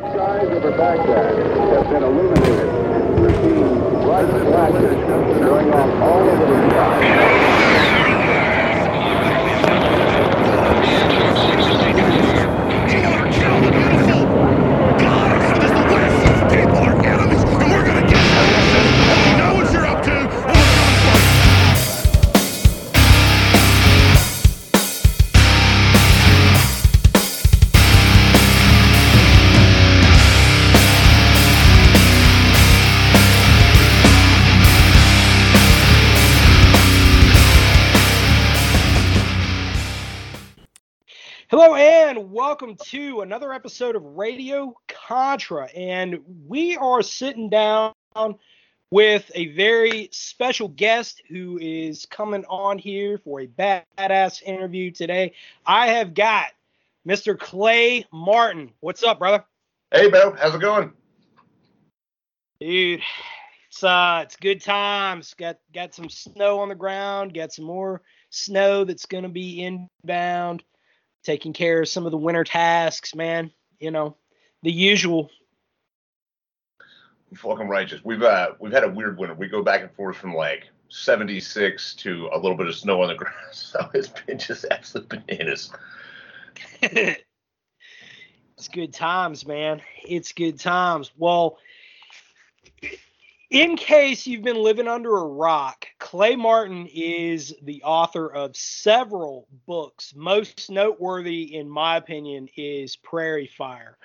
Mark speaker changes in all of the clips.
Speaker 1: skies over Baghdad have been illuminated. We're seeing bright flashes going off all over the sky.
Speaker 2: Welcome to another episode of Radio Contra. And we are sitting down with a very special guest who is coming on here for a badass interview today. I have got Mr. Clay Martin. What's up, brother?
Speaker 3: Hey, Bo, how's it going?
Speaker 2: Dude, it's uh it's good times. Got got some snow on the ground, got some more snow that's gonna be inbound taking care of some of the winter tasks, man. You know, the usual.
Speaker 3: Fucking righteous. We've uh we've had a weird winter. We go back and forth from like 76 to a little bit of snow on the ground. So it's been just absolute bananas.
Speaker 2: it's good times, man. It's good times. Well, in case you've been living under a rock, Clay Martin is the author of several books. Most noteworthy, in my opinion, is Prairie Fire,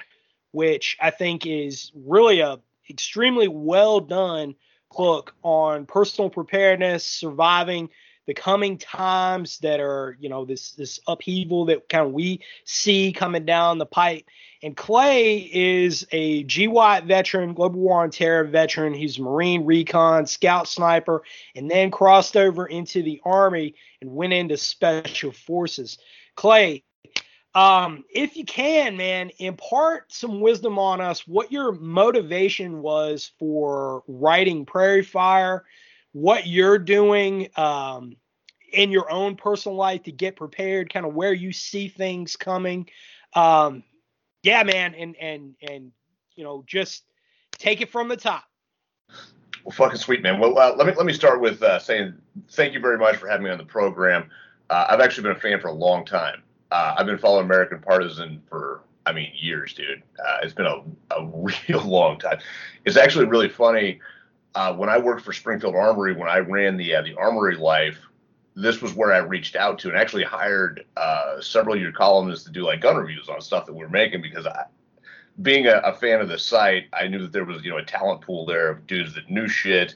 Speaker 2: which I think is really a extremely well done book on personal preparedness, surviving the coming times that are, you know, this this upheaval that kind of we see coming down the pipe. And Clay is a GWOT veteran, Global War on Terror veteran. He's Marine Recon, Scout Sniper, and then crossed over into the Army and went into Special Forces. Clay, um, if you can, man, impart some wisdom on us what your motivation was for writing Prairie Fire, what you're doing um, in your own personal life to get prepared, kind of where you see things coming. Um, yeah, man, and and and you know, just take it from the top.
Speaker 3: Well, fucking sweet, man. Well, uh, let me let me start with uh, saying thank you very much for having me on the program. Uh, I've actually been a fan for a long time. Uh, I've been following American Partisan for, I mean, years, dude. Uh, it's been a, a real long time. It's actually really funny. Uh, when I worked for Springfield Armory, when I ran the uh, the Armory Life, this was where I reached out to and actually hired uh, several of your columnists to do like gun reviews on stuff that we are making because I, being a, a fan of the site, I knew that there was you know a talent pool there of dudes that knew shit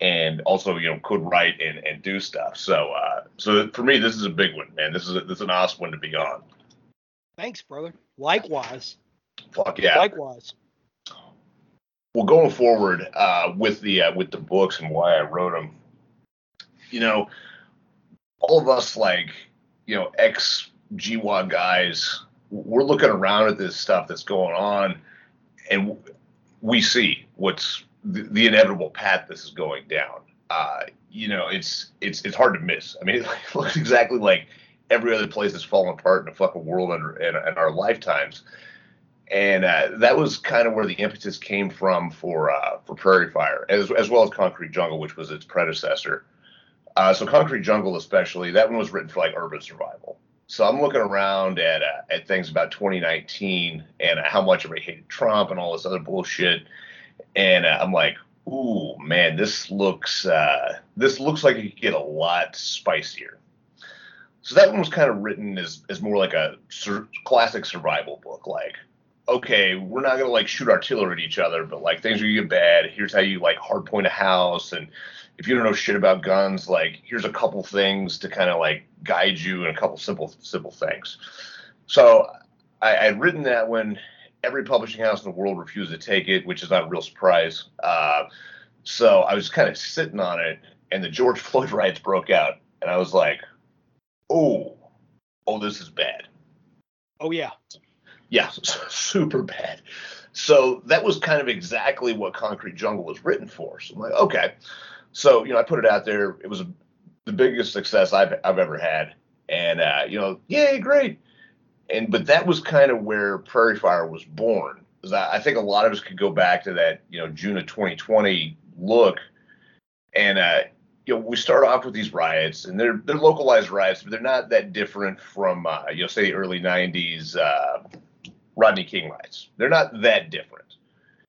Speaker 3: and also you know could write and, and do stuff. So uh, so for me, this is a big one, man. This is a, this is an awesome one to be on.
Speaker 2: Thanks, brother. Likewise.
Speaker 3: Fuck yeah.
Speaker 2: Likewise.
Speaker 3: Well, going forward uh, with the uh, with the books and why I wrote them, you know, all of us like you know ex GWOT guys, we're looking around at this stuff that's going on, and we see what's the, the inevitable path this is going down. Uh, you know, it's it's it's hard to miss. I mean, it looks exactly like every other place that's fallen apart in the fucking world under in, in our lifetimes and uh, that was kind of where the impetus came from for uh, for Prairie Fire, as as well as Concrete Jungle, which was its predecessor. Uh, so Concrete Jungle, especially, that one was written for like urban survival. So I'm looking around at uh, at things about 2019 and how much everybody hated Trump and all this other bullshit, and uh, I'm like, ooh man, this looks uh, this looks like it could get a lot spicier. So that one was kind of written as as more like a sur- classic survival book, like okay, we're not gonna like shoot artillery at each other, but like things are gonna get bad. Here's how you like hard point a house, and if you don't know shit about guns, like here's a couple things to kind of like guide you and a couple simple simple things. So I, I'd written that when every publishing house in the world refused to take it, which is not a real surprise. Uh, so I was kind of sitting on it, and the George Floyd riots broke out, and I was like, oh, oh, this is bad
Speaker 2: Oh yeah.
Speaker 3: Yeah, super bad. So that was kind of exactly what Concrete Jungle was written for. So I'm like, okay. So you know, I put it out there. It was the biggest success I've I've ever had, and uh, you know, yay, great. And but that was kind of where Prairie Fire was born. that I think a lot of us could go back to that, you know, June of 2020 look, and uh, you know, we start off with these riots, and they're they're localized riots, but they're not that different from, uh, you know, say the early 90s uh, Rodney King riots. They're not that different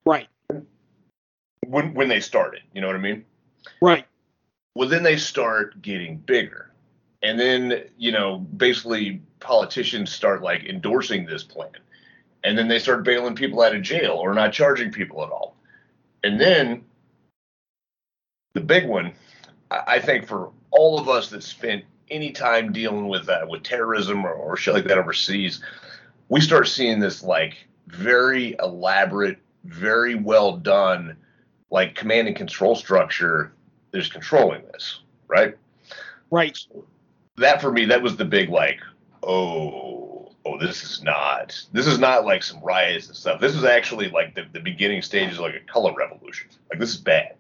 Speaker 2: Right.
Speaker 3: when when they started. You know what I mean?
Speaker 2: Right.
Speaker 3: Well, then they start getting bigger. And then, you know, basically politicians start like endorsing this plan. And then they start bailing people out of jail or not charging people at all. And then the big one, I I think for all of us that spent any time dealing with uh, with terrorism or, or shit like that overseas, we start seeing this like very elaborate, very well done, like command and control structure that is controlling this, right?
Speaker 2: Right.
Speaker 3: that for me, that was the big like, oh, oh, this is not, this is not like some riots and stuff. This is actually like the, the beginning stages of like a color revolution. Like this is bad.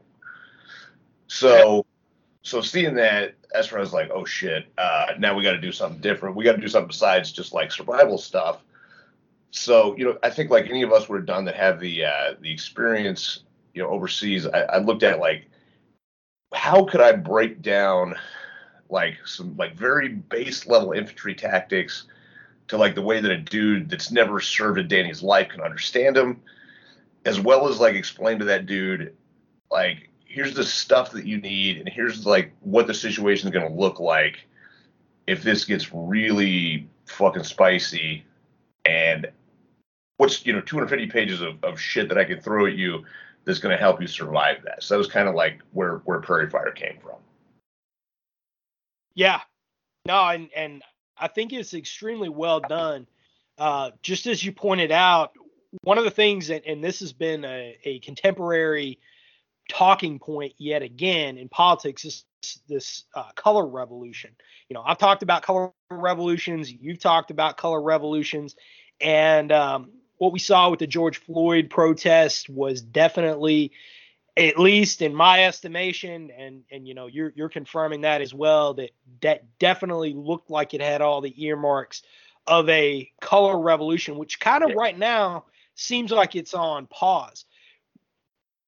Speaker 3: So, so seeing that, that's where I was like, oh shit, uh, now we got to do something different. We got to do something besides just like survival stuff. So, you know, I think like any of us would have done that have the uh, the experience, you know, overseas. I, I looked at like, how could I break down like some like very base level infantry tactics to like the way that a dude that's never served a day in his life can understand them, as well as like explain to that dude like here's the stuff that you need and here's like what the situation is going to look like if this gets really fucking spicy and what's you know 250 pages of, of shit that I can throw at you that's going to help you survive that. So that was kind of like where where Prairie Fire came from.
Speaker 2: Yeah. No, and and I think it's extremely well done. Uh, just as you pointed out, one of the things, that, and this has been a, a contemporary talking point yet again in politics, is this uh, color revolution. You know, I've talked about color revolutions. You've talked about color revolutions, and um, what we saw with the George Floyd protest was definitely at least in my estimation, and and you know you're you're confirming that as well that that definitely looked like it had all the earmarks of a color revolution, which kind of right now seems like it's on pause.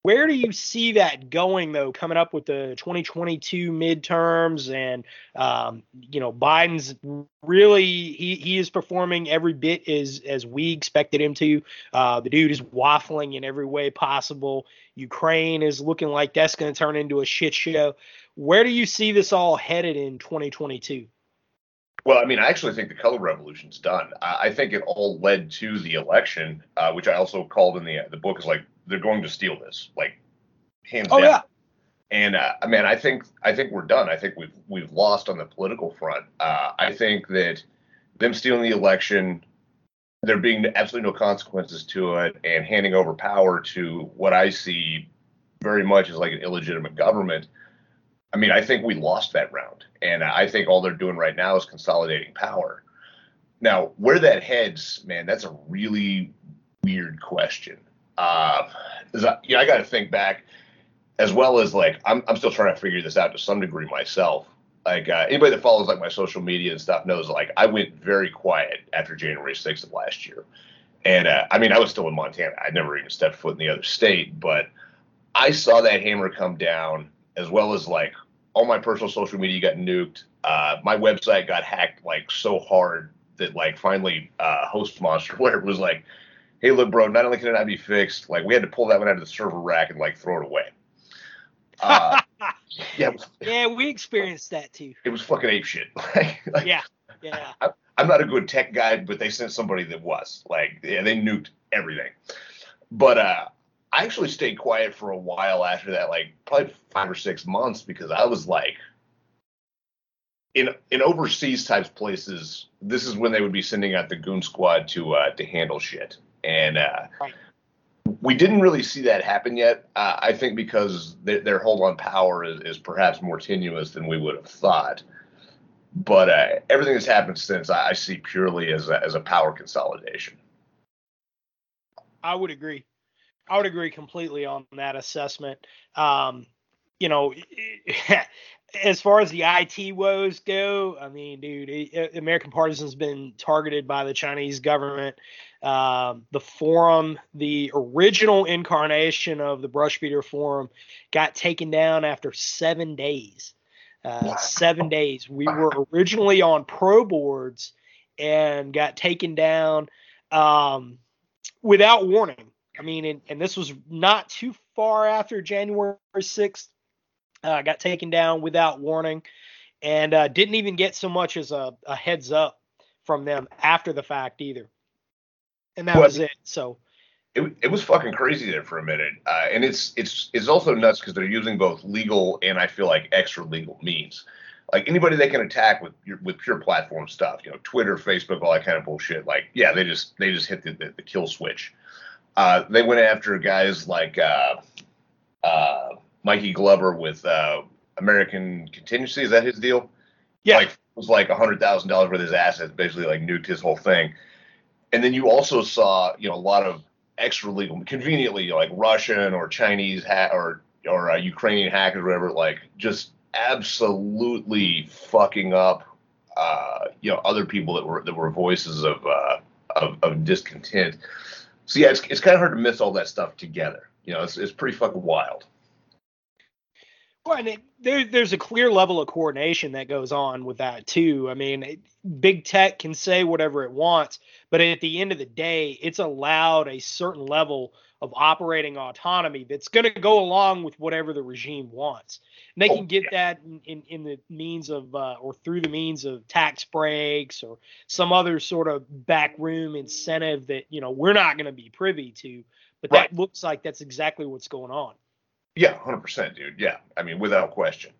Speaker 2: Where do you see that going though? Coming up with the 2022 midterms, and um, you know Biden's really he he is performing every bit as as we expected him to. Uh, the dude is waffling in every way possible. Ukraine is looking like that's going to turn into a shit show. Where do you see this all headed in 2022?
Speaker 3: Well, I mean, I actually think the color revolution's done. I, I think it all led to the election, uh, which I also called in the the book is like they're going to steal this, like hands
Speaker 2: Oh
Speaker 3: down.
Speaker 2: yeah,
Speaker 3: And uh, I mean, I think I think we're done. I think we've we've lost on the political front. Uh, I think that them stealing the election, there being absolutely no consequences to it, and handing over power to what I see very much as like an illegitimate government. I mean, I think we lost that round, and I think all they're doing right now is consolidating power. Now, where that heads, man, that's a really weird question. Uh, I, I got to think back as well as like I'm I'm still trying to figure this out to some degree myself. Like uh, anybody that follows like my social media and stuff knows like I went very quiet after January 6th of last year, and uh, I mean I was still in Montana. I'd never even stepped foot in the other state, but I saw that hammer come down as well as like all my personal social media got nuked. Uh, my website got hacked like so hard that like finally uh, HostMonster whatever was like, hey look bro, not only can it not be fixed, like we had to pull that one out of the server rack and like throw it away. Uh, yeah, it was,
Speaker 2: yeah, we experienced that too.
Speaker 3: it was fucking ape shit. like, like,
Speaker 2: Yeah, yeah.
Speaker 3: I'm not a good tech guy, but they sent somebody that was. Like, yeah, they nuked everything. But uh, I actually stayed quiet for a while after that, like probably five or six months, because I was like, in in overseas types places, this is when they would be sending out the goon squad to uh, to handle shit, and uh, we didn't really see that happen yet. Uh, I think because their, their hold on power is, is perhaps more tenuous than we would have thought. But uh, everything that's happened since, I, I see purely as a, as a power consolidation.
Speaker 2: I would agree. I would agree completely on that assessment. Um, you know, as far as the IT woes go, I mean, dude, it, American Partisans been targeted by the Chinese government. Um, the forum, the original incarnation of the Brushbeater Forum, got taken down after seven days. Uh, seven days. We were originally on ProBoards and got taken down um, without warning. I mean, and, and, this was not too far after January 6th. Uh, got taken down without warning and uh, didn't even get so much as a, a, heads up from them after the fact either. And that well, was it. So
Speaker 3: it, it was fucking crazy there for a minute. Uh, and it's it's it's also nuts because they're using both legal and I feel like extra legal means. Like anybody they can attack with with pure platform stuff, you know, Twitter, Facebook, all that kind of bullshit. Like, yeah, they just they just hit the, the, the kill switch. Uh, they went after guys like uh, uh, Mikey Glover with uh, American Contingency. Is that his deal?
Speaker 2: Yeah.
Speaker 3: Like, it was like a hundred thousand dollars worth of his assets, basically like nuked his whole thing. And then you also saw, you know, a lot of extra legal, conveniently like Russian or Chinese ha- or or uh, Ukrainian hackers, or whatever, like just absolutely fucking up, uh, you know, other people that were that were voices of uh, of, of discontent. So yeah, it's it's kind of hard to miss all that stuff together. You know, it's it's pretty fucking wild.
Speaker 2: Well, and it, there, there's a clear level of coordination that goes on with that too. I mean, it, big tech can say whatever it wants, but at the end of the day, it's allowed a certain level of operating autonomy that's going to go along with whatever the regime wants. And they oh, can get yeah. that in, in, in, the means of, uh, or through the means of tax breaks or some other sort of backroom incentive that, you know, we're not going to be privy to. But right. that looks like that's exactly what's going on.
Speaker 3: Yeah, 100%, dude. Yeah. I mean, without question.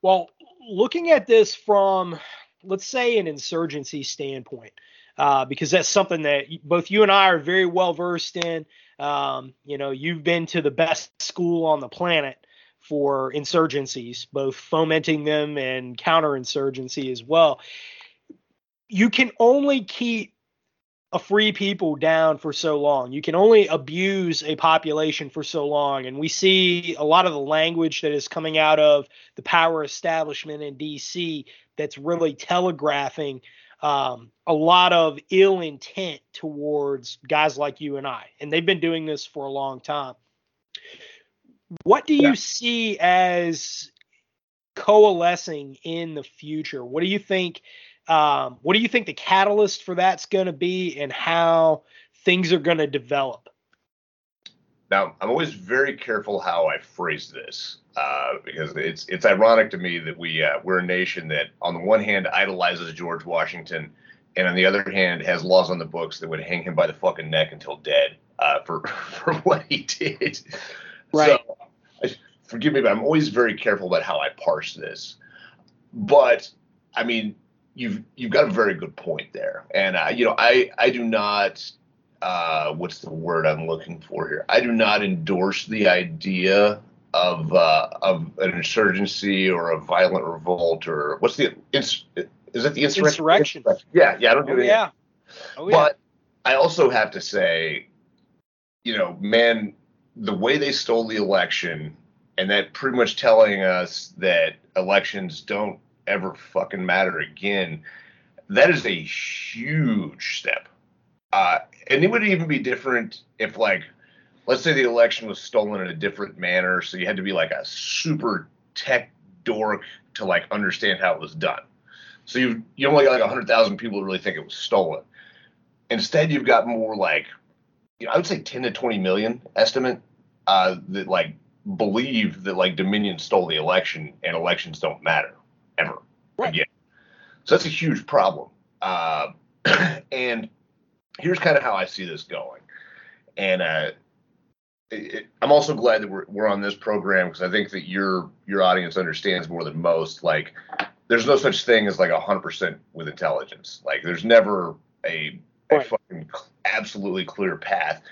Speaker 2: Well, looking at this from, let's say, an insurgency standpoint, uh, because that's something that both you and I are very well versed in. Um, you know, you've been to the best school on the planet for insurgencies, both fomenting them and counterinsurgency as well. You can only keep a free people down for so long. You can only abuse a population for so long. And we see a lot of the language that is coming out of the power establishment in DC that's really telegraphing um, a lot of ill intent towards guys like you and I. And they've been doing this for a long time. What do you see as coalescing in the future? What do you think? Um, what do you think the catalyst for that's going to be, and how things are going to develop?
Speaker 3: Now, I'm always very careful how I phrase this uh, because it's it's ironic to me that we uh, we're a nation that, on the one hand, idolizes George Washington, and on the other hand, has laws on the books that would hang him by the fucking neck until dead uh, for for what he did.
Speaker 2: Right.
Speaker 3: So, forgive me, but I'm always very careful about how I parse this. But I mean, you've you've got a very good point there, and uh, you know, I I do not uh, what's the word I'm looking for here? I do not endorse the idea of uh, of an insurgency or a violent revolt or what's the is it the insurrection?
Speaker 2: insurrection?
Speaker 3: Yeah, yeah, I don't do
Speaker 2: oh,
Speaker 3: that.
Speaker 2: Yeah. Oh,
Speaker 3: yeah. But I also have to say, you know, man, the way they stole the election and that pretty much telling us that elections don't ever fucking matter again, that is a huge step. Uh, and it would even be different if, like, let's say the election was stolen in a different manner, so you had to be like a super tech dork to like understand how it was done. So you you only got like hundred thousand people who really think it was stolen. Instead, you've got more like, you know, I would say ten to twenty million estimate uh, that like believe that like Dominion stole the election and elections don't matter ever right. again. So that's a huge problem. Uh, and here's kind of how I see this going. And uh, it, I'm also glad that we're, we're on this program because I think that your your audience understands more than most. Like, there's no such thing as like 100% with intelligence. Like, there's never a, a right. fucking absolutely clear path.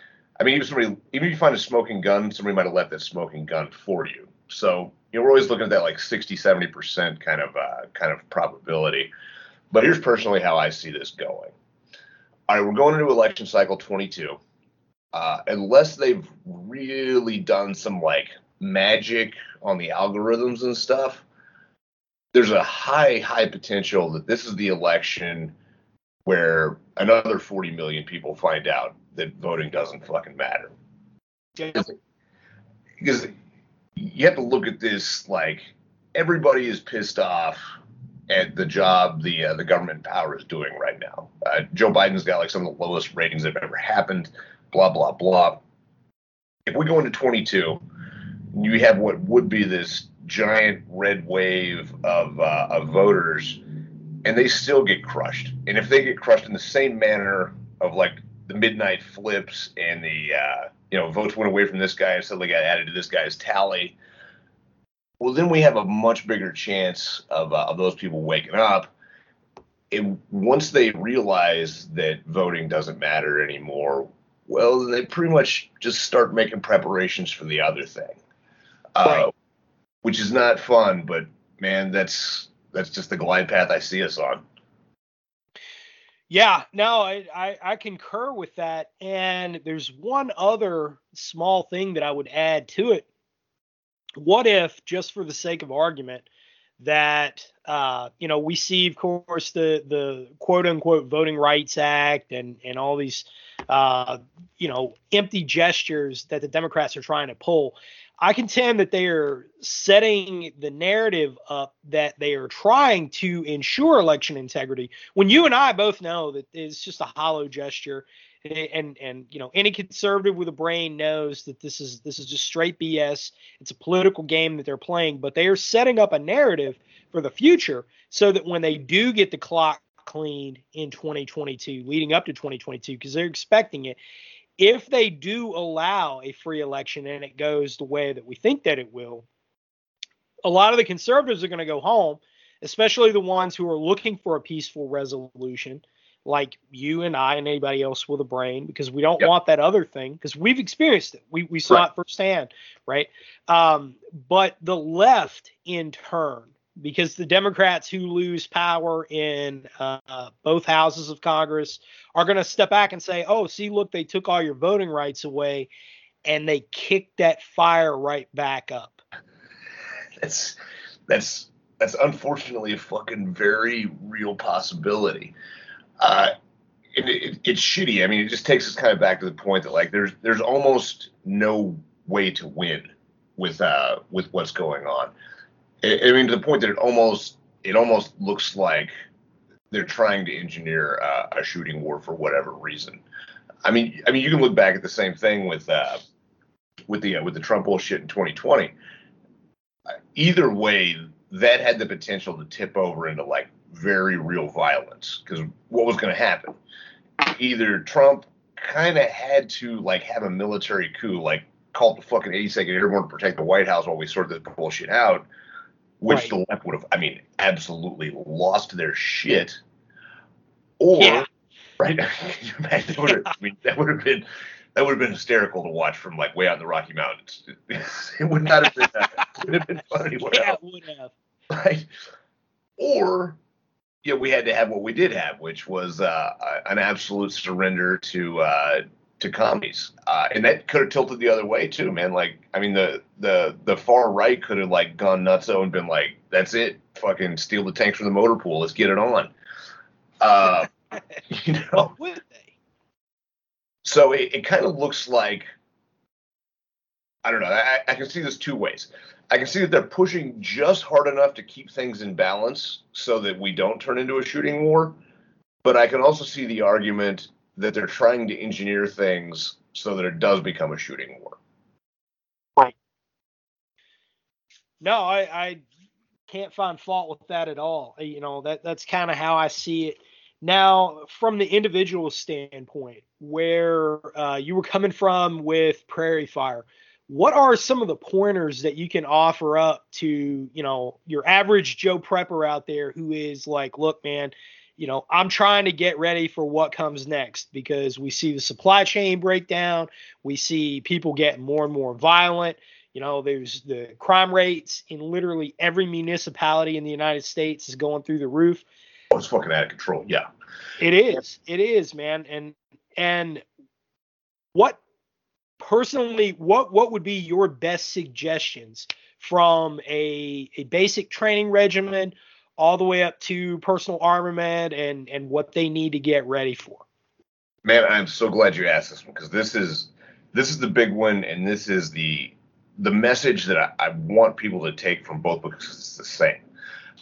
Speaker 3: I mean, even somebody, even if you find a smoking gun, somebody might have left that smoking gun for you. So, you know, we're always looking at that like 60, 70% kind of, uh, kind of probability. But here's personally how I see this going all right, we're going into election cycle 22. Uh, unless they've really done some like magic on the algorithms and stuff, there's a high, high potential that this is the election where another 40 million people find out that voting doesn't fucking matter.
Speaker 2: Yeah.
Speaker 3: Because you have to look at this like everybody is pissed off at the job the uh, the government power is doing right now. Uh, Joe Biden's got like some of the lowest ratings that have ever happened. Blah blah blah. If we go into 22, you have what would be this giant red wave of uh, of voters, and they still get crushed. And if they get crushed in the same manner of like the midnight flips and the uh, you know votes went away from this guy and suddenly got added to this guy's tally well, then we have a much bigger chance of, uh, of those people waking up. And once they realize that voting doesn't matter anymore, well, they pretty much just start making preparations for the other thing, uh,
Speaker 2: Right.
Speaker 3: which is not fun. But man, that's that's just the glide path I see us on.
Speaker 2: Yeah, no, I, I, I concur with that. And there's one other small thing that I would add to it. What if, just for the sake of argument, that uh, you know we see, of course, the the quote unquote Voting Rights Act and and all these uh, you know empty gestures that the Democrats are trying to pull. I contend that they are setting the narrative up that they are trying to ensure election integrity when you and I both know that it's just a hollow gesture and and you know any conservative with a brain knows that this is this is just straight BS it's a political game that they're playing but they are setting up a narrative for the future so that when they do get the clock cleaned in 2022 leading up to 2022 because they're expecting it if they do allow a free election and it goes the way that we think that it will, a lot of the conservatives are going to go home, especially the ones who are looking for a peaceful resolution, like you and I and anybody else with a brain, because we don't
Speaker 3: Yep.
Speaker 2: want that other thing, because we've experienced it. We, we saw
Speaker 3: Right.
Speaker 2: it firsthand, right? Um, but the left, in turn, because the Democrats who lose power in uh, both houses of Congress are going to step back and say, "Oh, see, look, they took all your voting rights away, and they kicked that fire right back up."
Speaker 3: That's that's that's unfortunately a fucking very real possibility. Uh, it, it, it's shitty. I mean, it just takes us kind of back to the point that like there's there's almost no way to win with uh with what's going on. I, I mean, to the point that it almost it almost looks like they're trying to engineer uh, a shooting war for whatever reason. I mean, I mean, you can look back at the same thing with uh, with the uh, with the Trump bullshit in 2020 either way, that had the potential to tip over into like very real violence. Because what was going to happen? Either Trump kind of had to like have a military coup, like call the fucking 82nd Airborne to protect the White House while we sort this bullshit out, which
Speaker 2: Right.
Speaker 3: the left would have, I mean, absolutely lost their shit. Or,
Speaker 2: Yeah.
Speaker 3: right? Can you imagine? That would have, I mean, that would have been. That would have been hysterical to watch from like way out in the Rocky Mountains. It would not have been. Uh, it would have been funny.
Speaker 2: Yeah, would have.
Speaker 3: right? Or yeah, we had to have what we did have, which was uh, an absolute surrender to uh, to commies, uh, and that could have tilted the other way too, man. Like, I mean, the the the far right could have like gone nutso and been like, "That's it, fucking steal the tanks from the motor pool, let's get it on." Uh, you know,
Speaker 2: But would they?
Speaker 3: so it, it kind of looks like I don't know. I, I can see this two ways. I can see that they're pushing just hard enough to keep things in balance so that we don't turn into a shooting war. But I can also see the argument that they're trying to engineer things so that it does become a shooting war. Right.
Speaker 2: No, I, I can't find fault with that at all. You know, that that's kind of how I see it. Now, from the individual standpoint, where uh, you were coming from with Prairie Fire, what are some of the pointers that you can offer up to, you know, your average Joe Prepper out there who is like, look, man, you know, I'm trying to get ready for what comes next because we see the supply chain breakdown, we see people getting more and more violent. You know, there's the crime rates in literally every municipality in the United States is going through the roof.
Speaker 3: Oh, it's fucking out of control. Yeah.
Speaker 2: It is. It is, man. And and what personally, what what would be your best suggestions from a a basic training regimen all the way up to personal armament and and what they need to get ready for?
Speaker 3: Man, I'm so glad you asked this one because this is this is the big one, and this is the the message that I, I want people to take from both books. It's the same.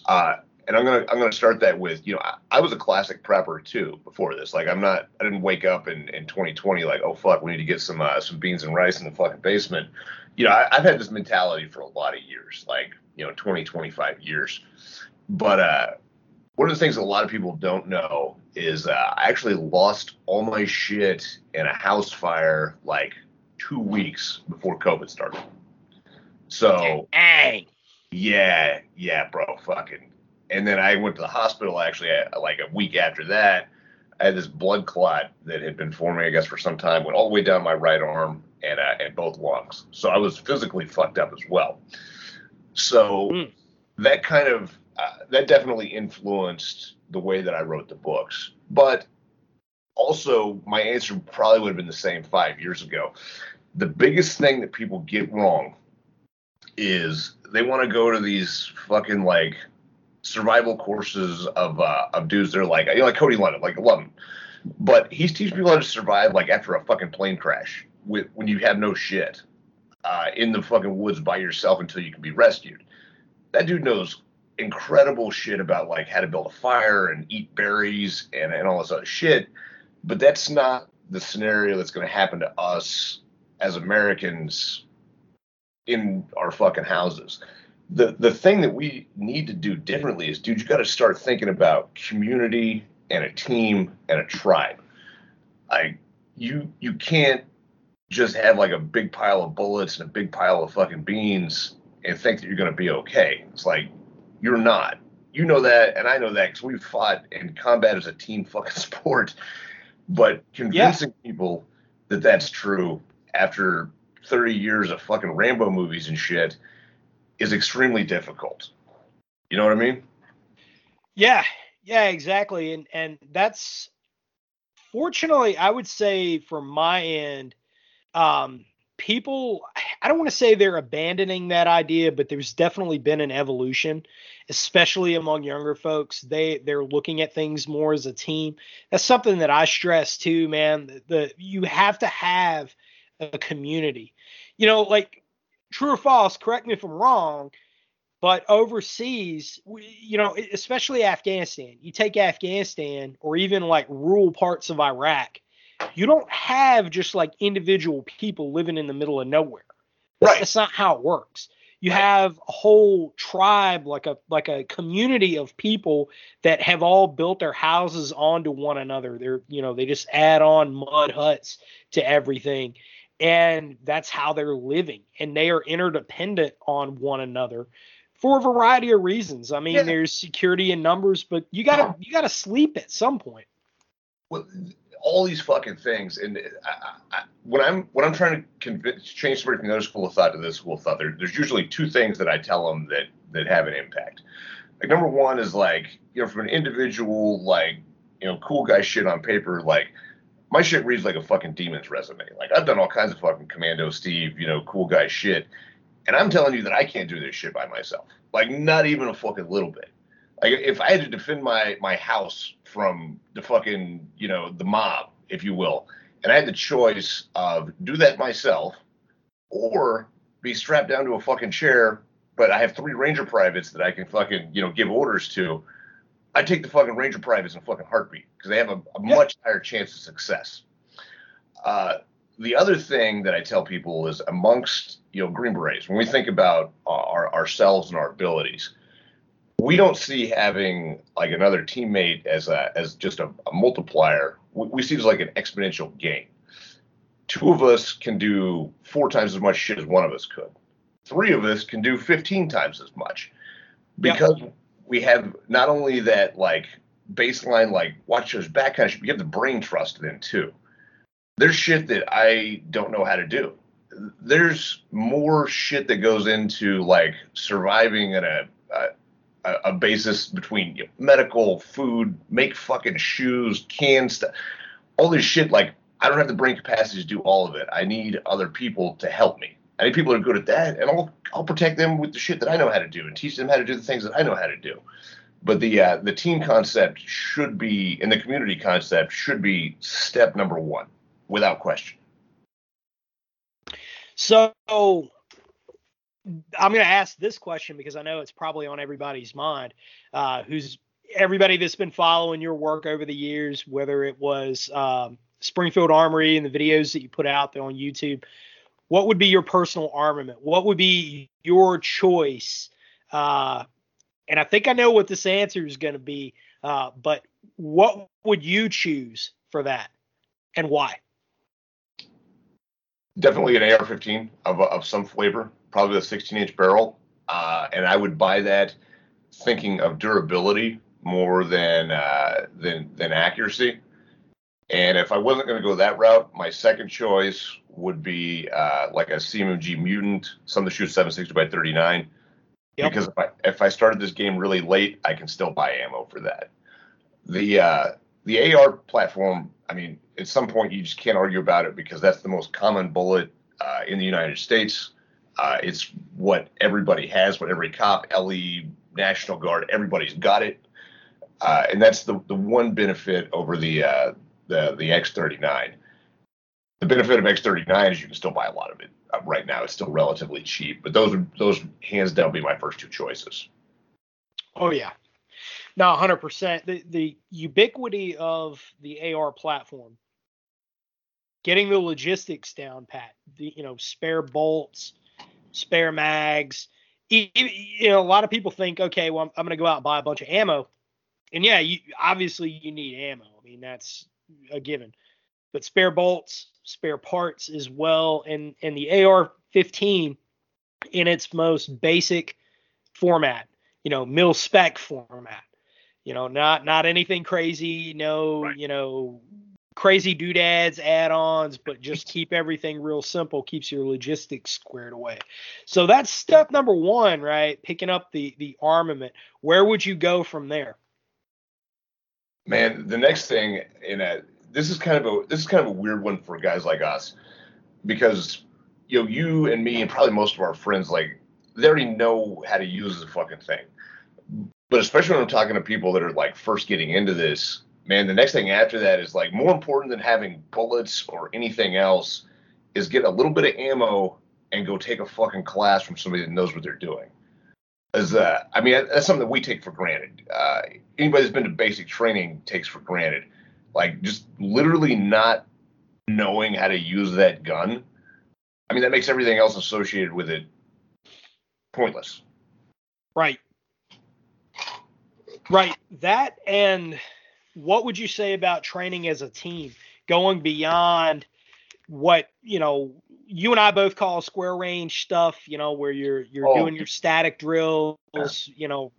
Speaker 3: Uh, and I'm gonna I'm gonna start that with you know I, I, was a classic prepper too before this. Like I'm not I didn't wake up in, in 2020 like oh fuck we need to get some uh, some beans and rice in the fucking basement. You know I, have had this mentality for a lot of years, like you know 20 25 years. But uh, one of the things that a lot of people don't know is uh, I actually lost all my shit in a house fire like two weeks before COVID started. So,
Speaker 2: Dang.
Speaker 3: yeah, yeah, bro, fucking and then I went to the hospital actually uh, like a week after that. I had this blood clot that had been forming, I guess, for some time. Went all the way down my right arm and uh, and both lungs. So I was physically fucked up as well. So mm. that kind of uh, that definitely influenced the way that I wrote the books. But also, my answer probably would have been the same five years ago. The biggest thing that people get wrong is they want to go to these fucking like survival courses of uh, of dudes that are like you know like Cody Lundin, like love him, but he's teaching people how to survive like after a fucking plane crash with when you have no shit uh, in the fucking woods by yourself until you can be rescued. That dude knows incredible shit about like how to build a fire and eat berries and, and all this other shit, but that's not the scenario that's going to happen to us as Americans in our fucking houses the the thing that we need to do differently is, dude, you got to start thinking about community and a team and a tribe. I you you can't just have like a big pile of bullets and a big pile of fucking beans and think that you're going to be okay. It's like you're not. You know that, and I know that because we've fought and combat is a team fucking sport. But convincing yeah. people that that's true after 30 years of fucking Rambo movies and shit is extremely difficult. You know what I mean?
Speaker 2: Yeah, yeah, exactly. And and that's fortunately, I would say from my end, um, people I don't want to say they're abandoning that idea, but there's definitely been an evolution, especially among younger folks. They they're looking at things more as a team. That's something that I stress too, man. The, the you have to have a community. You know, like true or false, correct me if I'm wrong, but overseas, you know, especially Afghanistan, you take Afghanistan or even like rural parts of Iraq, you don't have just like individual people living in the middle of nowhere. That's, right. that's not how it works. You have a whole tribe, like a like a community of people that have all built their houses onto one another. They're you know they just add on mud huts to everything and that's how they're living and they are interdependent on one another for a variety of reasons. I mean yeah. there's security in numbers but you gotta you gotta sleep at some point.
Speaker 3: Well all these fucking things and I, I, when i'm when i'm trying to convince change somebody from the other school of thought to this school of thought there, there's usually two things that i tell them that that have an impact. Like number one is like you know from an individual like you know cool guy shit on paper like my shit reads like a fucking demon's resume. Like I've done all kinds of fucking Commando Steve, you know, cool guy shit. And I'm telling you that I can't do this shit by myself. Like not even a fucking little bit. Like if I had to defend my my house from the fucking, you know, the mob, if you will, and I had the choice of do that myself or be strapped down to a fucking chair, but I have three ranger privates that I can fucking, you know, give orders to I take the fucking Ranger Privates in a fucking heartbeat because they have a, a yeah. much higher chance of success. Uh, the other thing that I tell people is amongst you know Green Berets, when we think about our ourselves and our abilities, we don't see having like another teammate as a as just a, a multiplier. We, we see it as like an exponential gain. Two of us can do four times as much shit as one of us could. Three of us can do 15 times as much because we have not only that like baseline like watch those back kind of shit, you have the brain trust then too. There's shit that I don't know how to do. There's more shit that goes into like surviving in a a, a basis between medical, food, make fucking shoes, canned stuff, all this shit. Like I don't have the brain capacity to do all of it. I need other people to help me. I need people that are good at that, and I'll I'll protect them with the shit that I know how to do and teach them how to do the things that I know how to do. But the uh, the team concept should be, and the community concept should be step number one, without question.
Speaker 2: So I'm going to ask this question because I know it's probably on everybody's mind. Uh, who's everybody that's been following your work over the years, whether it was um, Springfield Armory and the videos that you put out there on YouTube. What would be your personal armament? What would be your choice? Uh, and I think I know what this answer is going to be, uh, but what would you choose for that and why?
Speaker 3: Definitely an AR-15 of, of some flavor, probably a 16-inch barrel, uh, and I would buy that thinking of durability more than uh, than than accuracy. And if I wasn't going to go that route, my second choice would be uh, like a CMMG Mutant, something that shoots 760 by 39. Yep. Because if I, if I started this game really late, I can still buy ammo for that. The uh, the AR platform, I mean, at some point you just can't argue about it because that's the most common bullet uh, in the United States. Uh, it's what everybody has, what every cop, LE, National Guard, everybody's got it. Uh, and that's the, the one benefit over the uh, the the X39. The benefit of X39 is you can still buy a lot of it uh, right now. It's still relatively cheap, but those those hands down be my first two choices.
Speaker 2: Oh yeah, no, 100. percent The the ubiquity of the AR platform, getting the logistics down, Pat. The you know spare bolts, spare mags. You know, a lot of people think, okay, well, I'm, I'm going to go out and buy a bunch of ammo and yeah, you obviously you need ammo. I mean, that's a given. But spare bolts, spare parts as well, and and the AR-15 in its most basic format, you know, mil spec format. You know, not not anything crazy, no, right. you know, crazy doodads, add-ons, but just keep everything real simple, keeps your logistics squared away. So that's step number one, right? Picking up the the armament. Where would you go from there?
Speaker 3: Man, the next thing in a this is kind of a this is kind of a weird one for guys like us because you know you and me and probably most of our friends like they already know how to use the fucking thing. But especially when I'm talking to people that are like first getting into this, man, the next thing after that is like more important than having bullets or anything else is get a little bit of ammo and go take a fucking class from somebody that knows what they're doing uh, I mean that's something that we take for granted. Uh, anybody that's been to basic training takes for granted. Like just literally not knowing how to use that gun. I mean that makes everything else associated with it pointless.
Speaker 2: Right. Right. That and what would you say about training as a team, going beyond what you know you and I both call square range stuff, you know, where you're you're oh. doing your static drills, you know,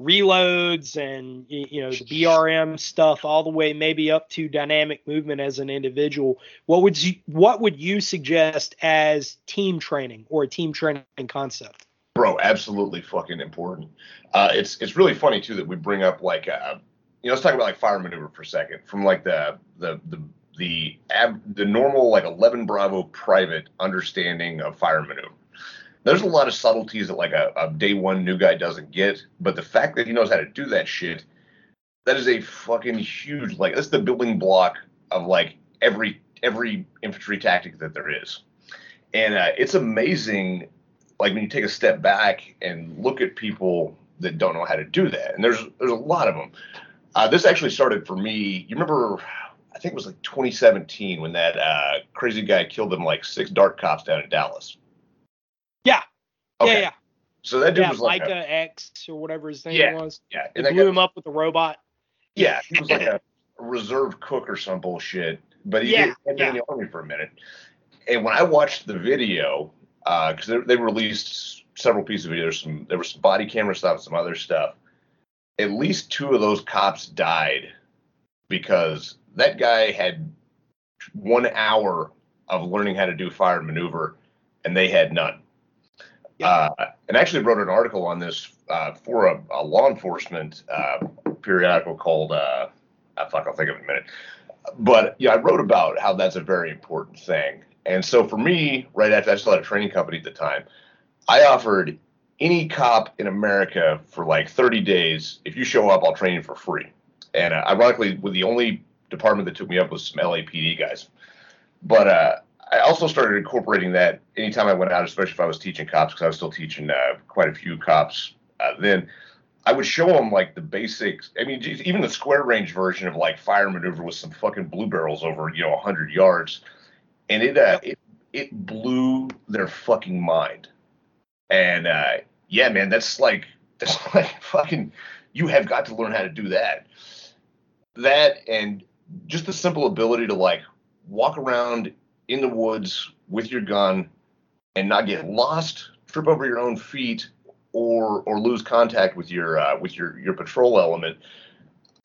Speaker 2: reloads and you know the BRM stuff all the way maybe up to dynamic movement as an individual. What would you what would you suggest as team training or a team training concept?
Speaker 3: Bro, absolutely fucking important. Uh, it's it's really funny too that we bring up like uh, you know let's talk about like fire maneuver for a second from like the the the the ab, the normal like 11 Bravo private understanding of fire maneuver. There's a lot of subtleties that like a, a day one new guy doesn't get, but the fact that he knows how to do that shit, that is a fucking huge like that's the building block of like every every infantry tactic that there is, and uh, it's amazing. Like when you take a step back and look at people that don't know how to do that, and there's there's a lot of them. Uh, this actually started for me. You remember I think it was like 2017 when that uh, crazy guy killed them like six dark cops down in Dallas.
Speaker 2: Yeah. Okay. Yeah, yeah.
Speaker 3: So that dude
Speaker 2: yeah,
Speaker 3: was like
Speaker 2: Micah a, X or whatever his name
Speaker 3: yeah,
Speaker 2: was.
Speaker 3: Yeah.
Speaker 2: And blew guy, him up with a robot.
Speaker 3: Yeah, he was like a reserve cook or some bullshit, but he yeah, had been in the army for a minute. And when I watched the video, because uh, they, they released several pieces of video, there's some there was some body camera stuff, some other stuff. At least two of those cops died because that guy had one hour of learning how to do fire maneuver, and they had none. Uh, and actually wrote an article on this uh, for a, a, law enforcement uh, periodical called uh, ah, fuck, I'll think of it in a minute. but yeah, I wrote about how that's a very important thing. And so for me, right after I still had a training company at the time, I offered any cop in America for like 30 days. If you show up, I'll train you for free. And uh, ironically, with the only department that took me up was some LAPD guys. But uh, I also started incorporating that anytime I went out, especially if I was teaching cops, because I was still teaching uh, quite a few cops uh, then. I would show them like the basics. I mean, geez, even the square range version of like fire maneuver with some fucking blue barrels over you know 100 yards, and it uh, it it blew their fucking mind. And uh, yeah, man, that's like that's like fucking. You have got to learn how to do that. That and just the simple ability to like walk around in the woods with your gun and not get lost, trip over your own feet, or or lose contact with your uh, with your your patrol element.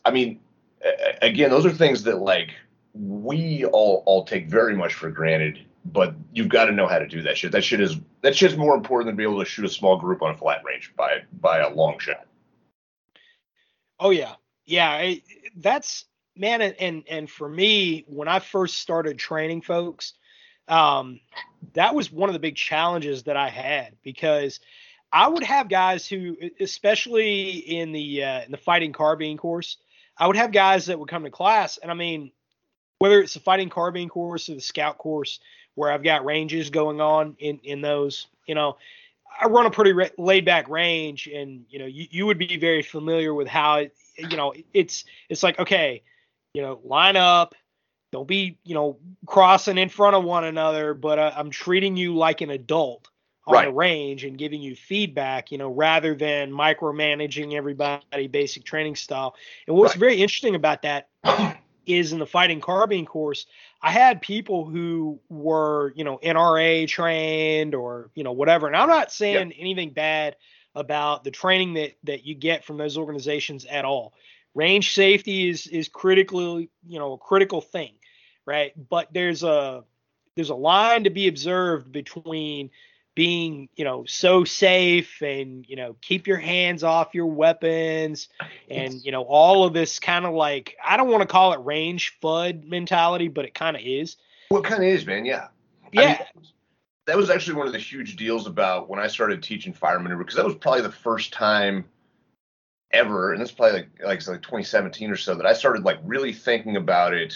Speaker 3: I mean, a- again, those are things that like we all all take very much for granted. But you've got to know how to do that shit. That shit is that shit's more important than being able to shoot a small group on a flat range by by a long shot.
Speaker 2: Oh yeah, yeah. I, that's man, and, and for me, when I first started training folks, um, that was one of the big challenges that I had because I would have guys who, especially in the uh, in the fighting carbine course, I would have guys that would come to class, and I mean, whether it's the fighting carbine course or the scout course, where I've got ranges going on in in those, you know, I run a pretty re- laid back range, and you know, you, you would be very familiar with how it, you know it's it's like okay, you know, line up, don't be you know crossing in front of one another, but uh, I'm treating you like an adult on
Speaker 3: Right.
Speaker 2: the range and giving you feedback, you know, rather than micromanaging everybody, basic training style. And what's
Speaker 3: Right.
Speaker 2: very interesting about that is in the fighting carbine course, I had people who were, you know, NRA trained or, you know, whatever. And I'm not saying anything bad about the training that that you get from those organizations at all. Range safety is is critically, you know, a critical thing, right? But there's a there's a line to be observed between being, you know, so safe and, you know, keep your hands off your weapons and, you know, all of this kind of like I don't want to call it range FUD mentality, but it kind of is.
Speaker 3: What kind of is, man? Yeah. I
Speaker 2: Yeah.
Speaker 3: mean, that was actually one of the huge deals about when I started teaching fire maneuver because that was probably the first time ever, and this is probably like like it's like 2017 or so that I started like really thinking about it.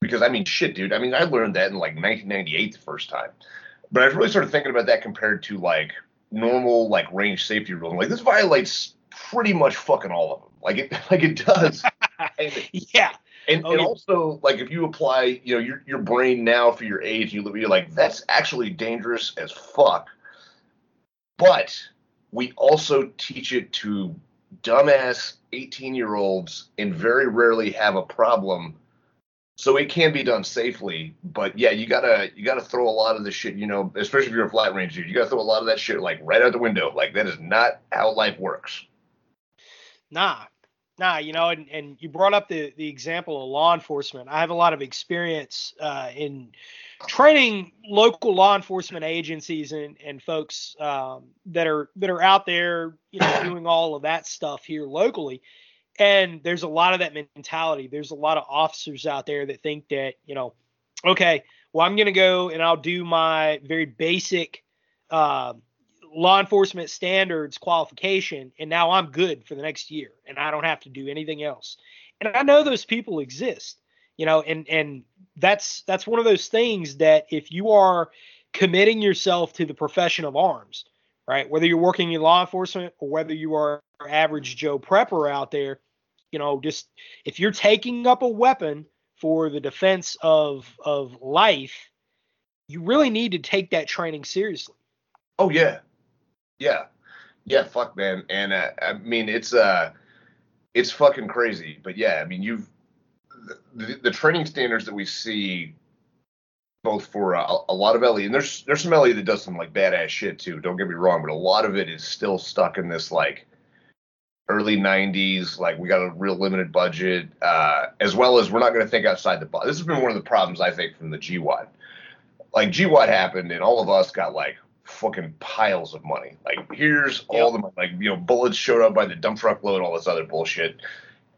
Speaker 3: Because I mean, shit, dude. I mean, I learned that in like 1998 the first time, but I really started thinking about that compared to like normal like range safety rules. Like this violates pretty much fucking all of them. Like it, like it does. and,
Speaker 2: yeah.
Speaker 3: and,
Speaker 2: Oh,
Speaker 3: and
Speaker 2: yeah.
Speaker 3: also, like, if you apply, you know, your your brain now for your age, you you're like, that's actually dangerous as fuck. But we also teach it to dumbass 18 year olds and very rarely have a problem. So it can be done safely, but yeah, you gotta you gotta throw a lot of the shit, you know, especially if you're a flat range dude, you gotta throw a lot of that shit like right out the window. Like that is not how life works.
Speaker 2: Nah, nah, you know, and, and you brought up the, the example of law enforcement. I have a lot of experience uh, in training local law enforcement agencies and, and folks um, that are that are out there, you know, doing all of that stuff here locally. And there's a lot of that mentality. There's a lot of officers out there that think that, you know, okay, well, I'm going to go and I'll do my very basic uh, law enforcement standards qualification, and now I'm good for the next year, and I don't have to do anything else. And I know those people exist, you know, and and that's that's one of those things that if you are committing yourself to the profession of arms, right, whether you're working in law enforcement or whether you are average Joe prepper out there, you know, just if you're taking up a weapon for the defense of of life, you really need to take that training seriously.
Speaker 3: Oh yeah, yeah, yeah. Fuck, man. And uh, I mean, it's uh, it's fucking crazy. But yeah, I mean, you've the, the training standards that we see, both for uh, a lot of LE, and there's there's some LE that does some like badass shit too. Don't get me wrong, but a lot of it is still stuck in this like early 90s like we got a real limited budget uh as well as we're not going to think outside the box this has been one of the problems i think from the GWOT like GWOT happened and all of us got like fucking piles of money. Like here's all the money. like you know bullets showed up by the dump truck load, all this other bullshit.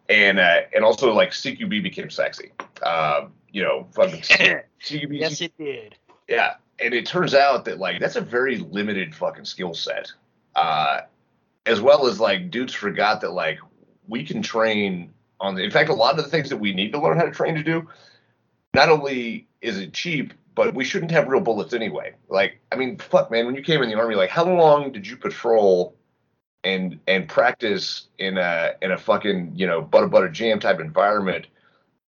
Speaker 3: and uh, and also like CQB became sexy. Uh, you know, fucking CQB.
Speaker 2: yes, it did.
Speaker 3: Yeah, and it turns out that like that's a very limited fucking skill set. Uh, as well as like dudes forgot that like we can train on the. In fact, a lot of the things that we need to learn how to train to do, not only is it cheap, but we shouldn't have real bullets anyway. Like, I mean, fuck, man, when you came in the army, like, how long did you patrol and and practice in a in a fucking you know butter butter jam type environment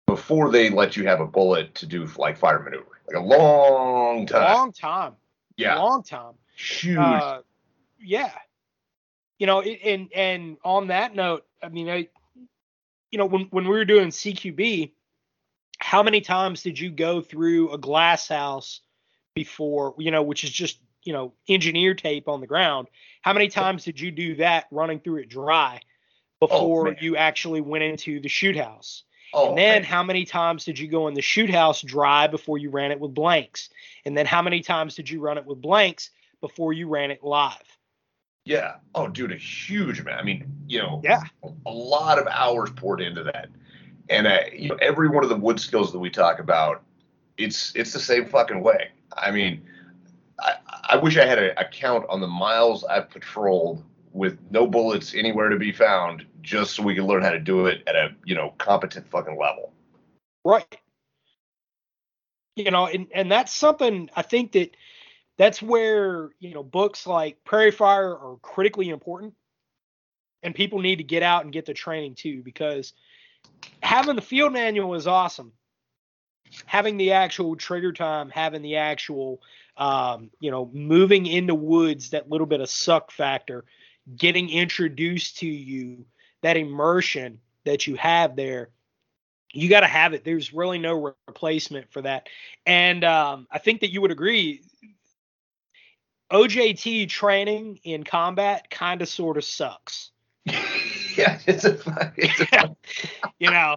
Speaker 3: before they let you have a bullet to do like fire maneuver? Like a long time.
Speaker 2: Long time.
Speaker 3: yeah,
Speaker 2: Long time.
Speaker 3: huge.
Speaker 2: Uh, yeah. You know, and and on that note, I mean, I, you know, when when we were doing CQB, how many times did you go through a glass house before, you know, which is just you know engineer tape on the ground? How many times did you do that running through it dry before
Speaker 3: man.
Speaker 2: you actually went into the shoot house?
Speaker 3: oh,
Speaker 2: and then
Speaker 3: man.
Speaker 2: how many times did you go in the shoot house dry before you ran it with blanks? And then how many times did you run it with blanks before you ran it live?
Speaker 3: Yeah. Oh, dude, a huge amount. I mean, you know,
Speaker 2: Yeah.
Speaker 3: a lot of hours poured into that. And uh, you know, every one of the wood skills that we talk about, it's it's the same fucking way. I mean, I, I wish I had a, a count on the miles I've patrolled with no bullets anywhere to be found, just so we could learn how to do it at a you know competent fucking level.
Speaker 2: Right. You know, and, and that's something I think that that's where, you know, books like Prairie Fire are critically important. And people need to get out and get the training too, because having the field manual is awesome. Having the actual trigger time, having the actual, um, you know, moving into woods, that little bit of suck factor, getting introduced to you, that immersion that you have there you got to have it. There's really no re- replacement for that. And um, I think that you would agree. OJT training in combat kind of sort of sucks.
Speaker 3: yeah, it's a, it's a
Speaker 2: You know,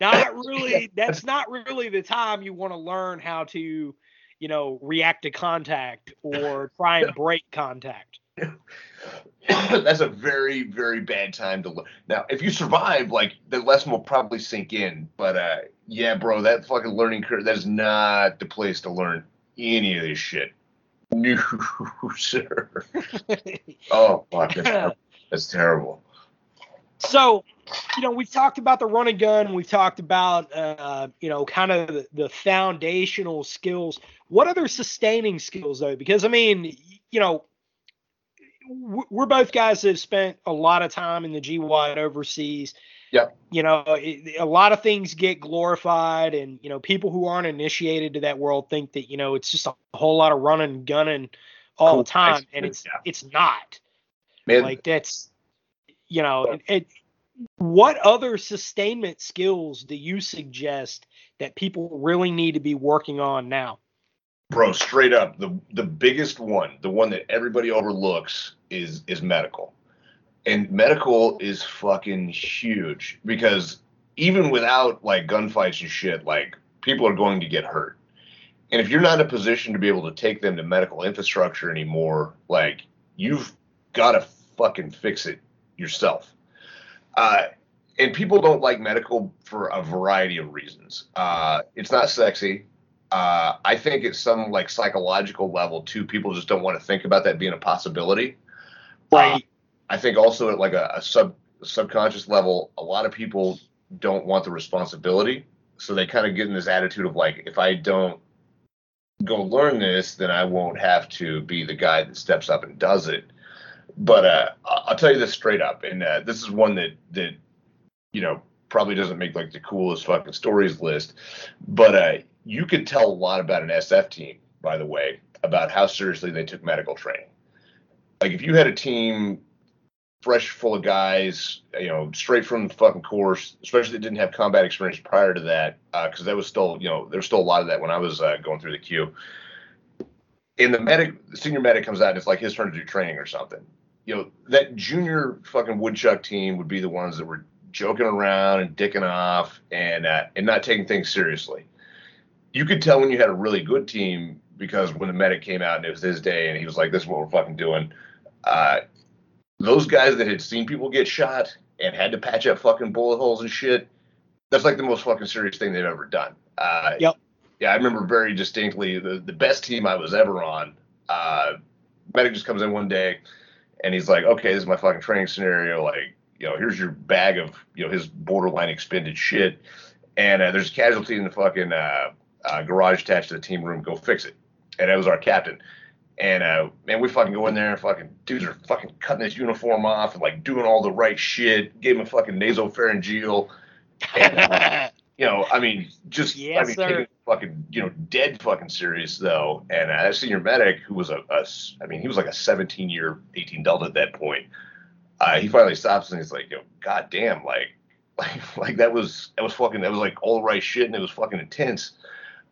Speaker 2: not really. That's not really the time you want to learn how to, you know, react to contact or try and break contact.
Speaker 3: that's a very very bad time to look. Now, if you survive, like the lesson will probably sink in. But uh, yeah, bro, that fucking learning curve that is not the place to learn any of this shit. No, sir. Oh fuck, that's, that's terrible.
Speaker 2: So, you know, we've talked about the run and gun. We've talked about, uh, you know, kind of the, foundational skills. What other sustaining skills, though? Because, I mean, you know, we're both guys that have spent a lot of time in the GWOT overseas.
Speaker 3: Yeah.
Speaker 2: You know, it, a lot of things get glorified, and, you know, people who aren't initiated to that world think that, you know, it's just a whole lot of running and gunning all
Speaker 3: Cool.
Speaker 2: the time. And it's,
Speaker 3: Yeah.
Speaker 2: it's not
Speaker 3: Man,
Speaker 2: like that's you know it, it, what other sustainment skills do you suggest that people really need to be working on now
Speaker 3: bro, straight up, the the biggest one, the one that everybody overlooks is is medical. And medical is fucking huge because even without like gunfights and shit, like people are going to get hurt. And if you're not in a position to be able to take them to medical infrastructure anymore, like you've got to fucking fix it yourself. Uh, and people don't like medical for a variety of reasons. Uh, it's not sexy. Uh, I think at some like psychological level too, people just don't want to think about that being a possibility. Uh, I think also at like a, a sub subconscious level, a lot of people don't want the responsibility, so they kind of get in this attitude of like, if I don't go learn this, then I won't have to be the guy that steps up and does it. But uh, I'll tell you this straight up, and uh, this is one that that you know probably doesn't make like the coolest fucking stories list, but uh, you could tell a lot about an SF team, by the way, about how seriously they took medical training. Like if you had a team fresh full of guys, you know, straight from the fucking course, especially that didn't have combat experience prior to that, because that was still, you know, there was still a lot of that when I was uh, going through the Q. And the medic, the senior medic comes out and it's like his turn to do training or something. You know, that junior fucking woodchuck team would be the ones that were joking around and dicking off and uh, and not taking things seriously. You could tell when you had a really good team because when the medic came out and it was his day and he was like, "This is what we're fucking doing." Uh, those guys that had seen people get shot and had to patch up fucking bullet holes and shit, that's like the most fucking serious thing they've ever done. Uh,
Speaker 2: Yep.
Speaker 3: Yeah, I remember very distinctly the the best team I was ever on. Uh, medic just comes in one day, and he's like, "Okay, this is my fucking training scenario. Like, you know, here's your bag of you know his borderline expended shit, and uh, there's a casualty in the fucking uh, uh, garage attached to the team room. Go fix it." And that was our captain. And uh, man, we fucking go in there and fucking dudes are fucking cutting his uniform off and like doing all the right shit. Gave him a fucking nasopharyngeal. And, uh, you know, I mean, just
Speaker 2: Yes,
Speaker 3: I mean,
Speaker 2: sir.
Speaker 3: taking fucking, you know, dead fucking serious though. And that senior medic, who was a, a I mean, he was like a 17 year 18 Delta at that point. Uh, he finally stops and he's like, "Yo, goddamn, like, like, like that was that was fucking that was like all the right shit and it was fucking intense."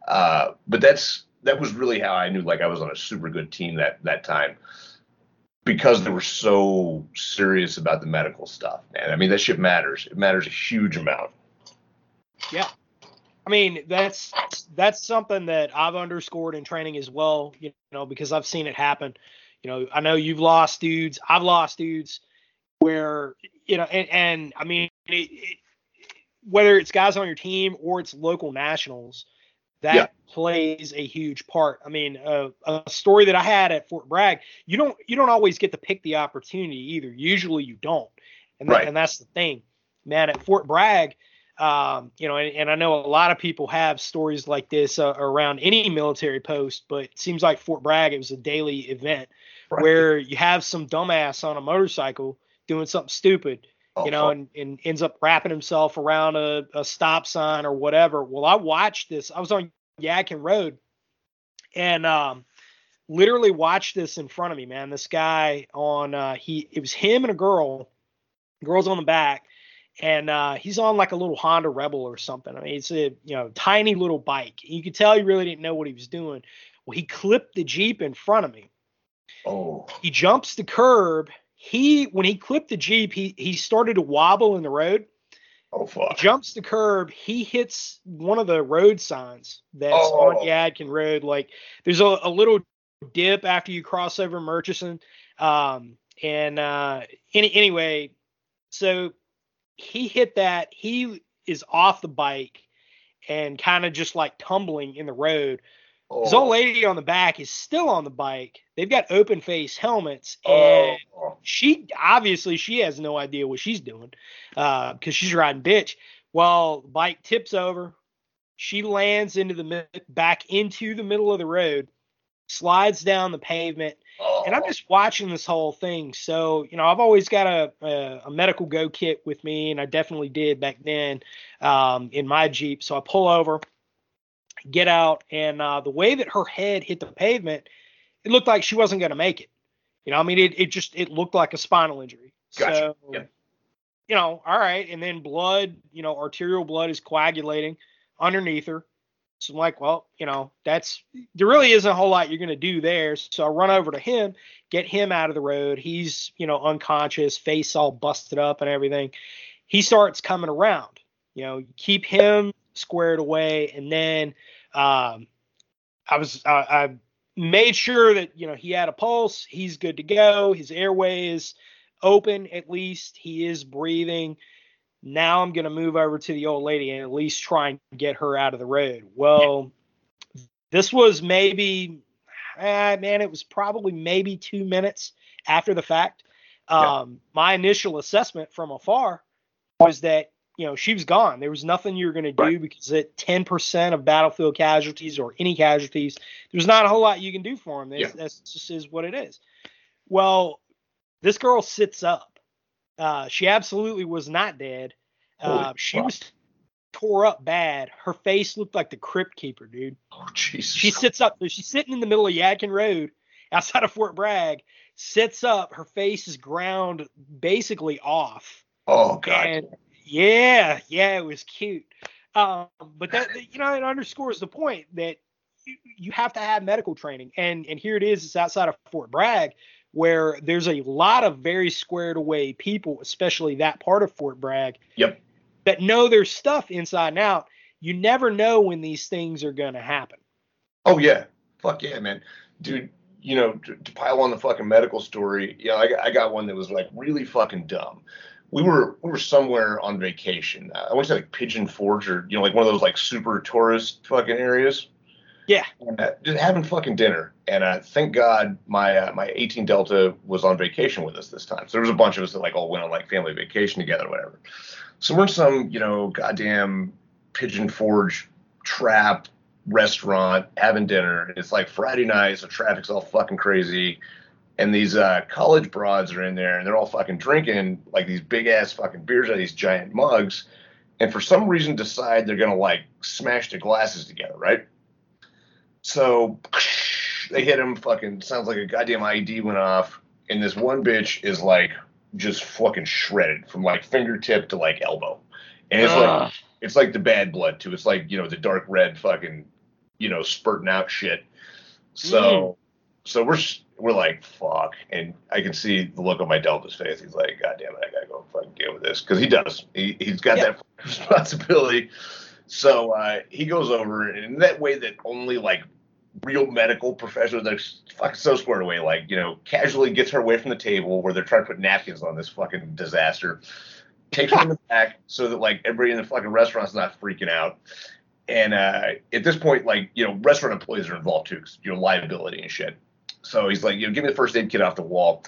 Speaker 3: Uh, but that's that was really how I knew like I was on a super good team that that time because they were so serious about the medical stuff, man. I mean, that shit matters. It matters a huge amount.
Speaker 2: I mean, that's that's something that I've underscored in training as well, you know, because I've seen it happen. You know, I know you've lost dudes, I've lost dudes where, you know, and, and I mean, it, it, whether it's guys on your team or it's local nationals, that
Speaker 3: Yeah.
Speaker 2: plays a huge part. I mean, uh, a story that I had at Fort Bragg, you don't you don't always get to pick the opportunity either. Usually you don't, and that,
Speaker 3: Right.
Speaker 2: and that's the thing, man. At Fort Bragg, um, you know, and, and I know a lot of people have stories like this uh, around any military post, but it seems like Fort Bragg it was a daily event
Speaker 3: Right.
Speaker 2: where you have some dumbass on a motorcycle doing something stupid,
Speaker 3: Oh,
Speaker 2: you know, and, and ends up wrapping himself around a, a stop sign or whatever. Well, I watched this. I was on Yadkin Road and um, literally watched this in front of me, man. This guy on uh, he it was him and a girl. Girl's on the back, and uh, he's on like a little Honda Rebel or something. I mean, it's a you know tiny little bike. You could tell he really didn't know what he was doing. Well, he clipped the Jeep in front of me.
Speaker 3: oh,
Speaker 2: He jumps the curb. He when he clipped the Jeep, he he started to wobble in the road.
Speaker 3: oh, fuck.
Speaker 2: Jumps the curb. He hits one of the road signs that's
Speaker 3: Oh.
Speaker 2: on Yadkin Road. Like there's a, a little dip after you cross over Murchison. Um, and uh, any, anyway, so he hit that. He is off the bike and kind of just like tumbling in the road.
Speaker 3: Oh,
Speaker 2: His old lady on the back is still on the bike. They've got open face helmets, oh. and
Speaker 3: oh,
Speaker 2: she obviously she has no idea what she's doing uh, because she's riding bitch. Well, the bike tips over. She lands into the back into the middle of the road, slides down the pavement,
Speaker 3: oh,
Speaker 2: and I'm just watching this whole thing. So you know, I've always got a a, a medical go kit with me, and I definitely did back then um, in my Jeep. So I pull over, get out, and uh, the way that her head hit the pavement, it looked like she wasn't going to make it. You know, I mean, it it just it looked like a spinal injury.
Speaker 3: Gotcha.
Speaker 2: So,
Speaker 3: Yep.
Speaker 2: you know, all right, and then blood, you know, arterial blood is coagulating underneath her. So I'm like, well, you know, that's there really isn't a whole lot you're gonna do there. So I run over to him, get him out of the road. He's, you know, unconscious, face all busted up and everything. He starts coming around. You know, keep him squared away, and then um, I was I, I made sure that you know he had a pulse. He's good to go. His airway is open at least. He is breathing. Now I'm going to move over to the old lady and at least try and get her out of the road. Well, this was maybe, ah, man, it was probably maybe two minutes after the fact.
Speaker 3: Yeah.
Speaker 2: Um, My initial assessment from afar was that you know she was gone. There was nothing you were going to do
Speaker 3: Right.
Speaker 2: because at 10% of battlefield casualties or any casualties, there's not a whole lot you can do for them. That's,
Speaker 3: Yeah.
Speaker 2: that's just is what it is. Well, this girl sits up. Uh, she absolutely was not dead. Uh, she was tore up bad. Her face looked like the crypt keeper, dude.
Speaker 3: oh, Jesus.
Speaker 2: She sits up. She's sitting in the middle of Yadkin Road outside of Fort Bragg. Sits up. Her face is ground basically off.
Speaker 3: oh, God.
Speaker 2: And yeah, yeah, it was cute. Um, but that you know it underscores the point that you, you have to have medical training, and and here it is. It's outside of Fort Bragg, where there's a lot of very squared away people, especially that part of Fort Bragg,
Speaker 3: Yep.
Speaker 2: that know their stuff inside and out. You never know when these things are going to happen.
Speaker 3: Oh yeah, fuck yeah, man, dude. You know, to, to pile on the fucking medical story, yeah, I got, I got one that was like really fucking dumb. we were we were somewhere on vacation. I went to like Pigeon Forge or you know like one of those like super tourist fucking areas.
Speaker 2: Yeah.
Speaker 3: And, uh, just having fucking dinner, and uh, thank God my uh, my 18 Delta was on vacation with us this time. So there was a bunch of us that like all went on like family vacation together, or whatever. So we're in some you know goddamn Pigeon Forge trap restaurant having dinner. It's like Friday night, so traffic's all fucking crazy. And these uh, college broads are in there and they're all fucking drinking like these big ass fucking beers out of these giant mugs. And for some reason decide they're gonna like smash the glasses together, right? So they hit him fucking sounds like a goddamn IED went off. And this one bitch is like just fucking shredded from like fingertip to like elbow. And it's like it's like the bad blood too. It's like you know the dark red fucking you know spurting out shit. So so we're we're like fuck, and I can see the look on my Delta's face. He's like, God damn it, I gotta go fucking deal with this because he does. He he's got
Speaker 2: Yeah.
Speaker 3: that responsibility. So uh, he goes over, and in that way that only like real medical professional that's fucking so squared away, like you know, casually gets her away from the table where they're trying to put napkins on this fucking disaster takes her in the back so that like everybody in the fucking restaurant's not freaking out. And uh, at this point, like you know, restaurant employees are involved too, 'cause, you know, liability and shit. So he's like, you know, give me the first aid kit off the wall.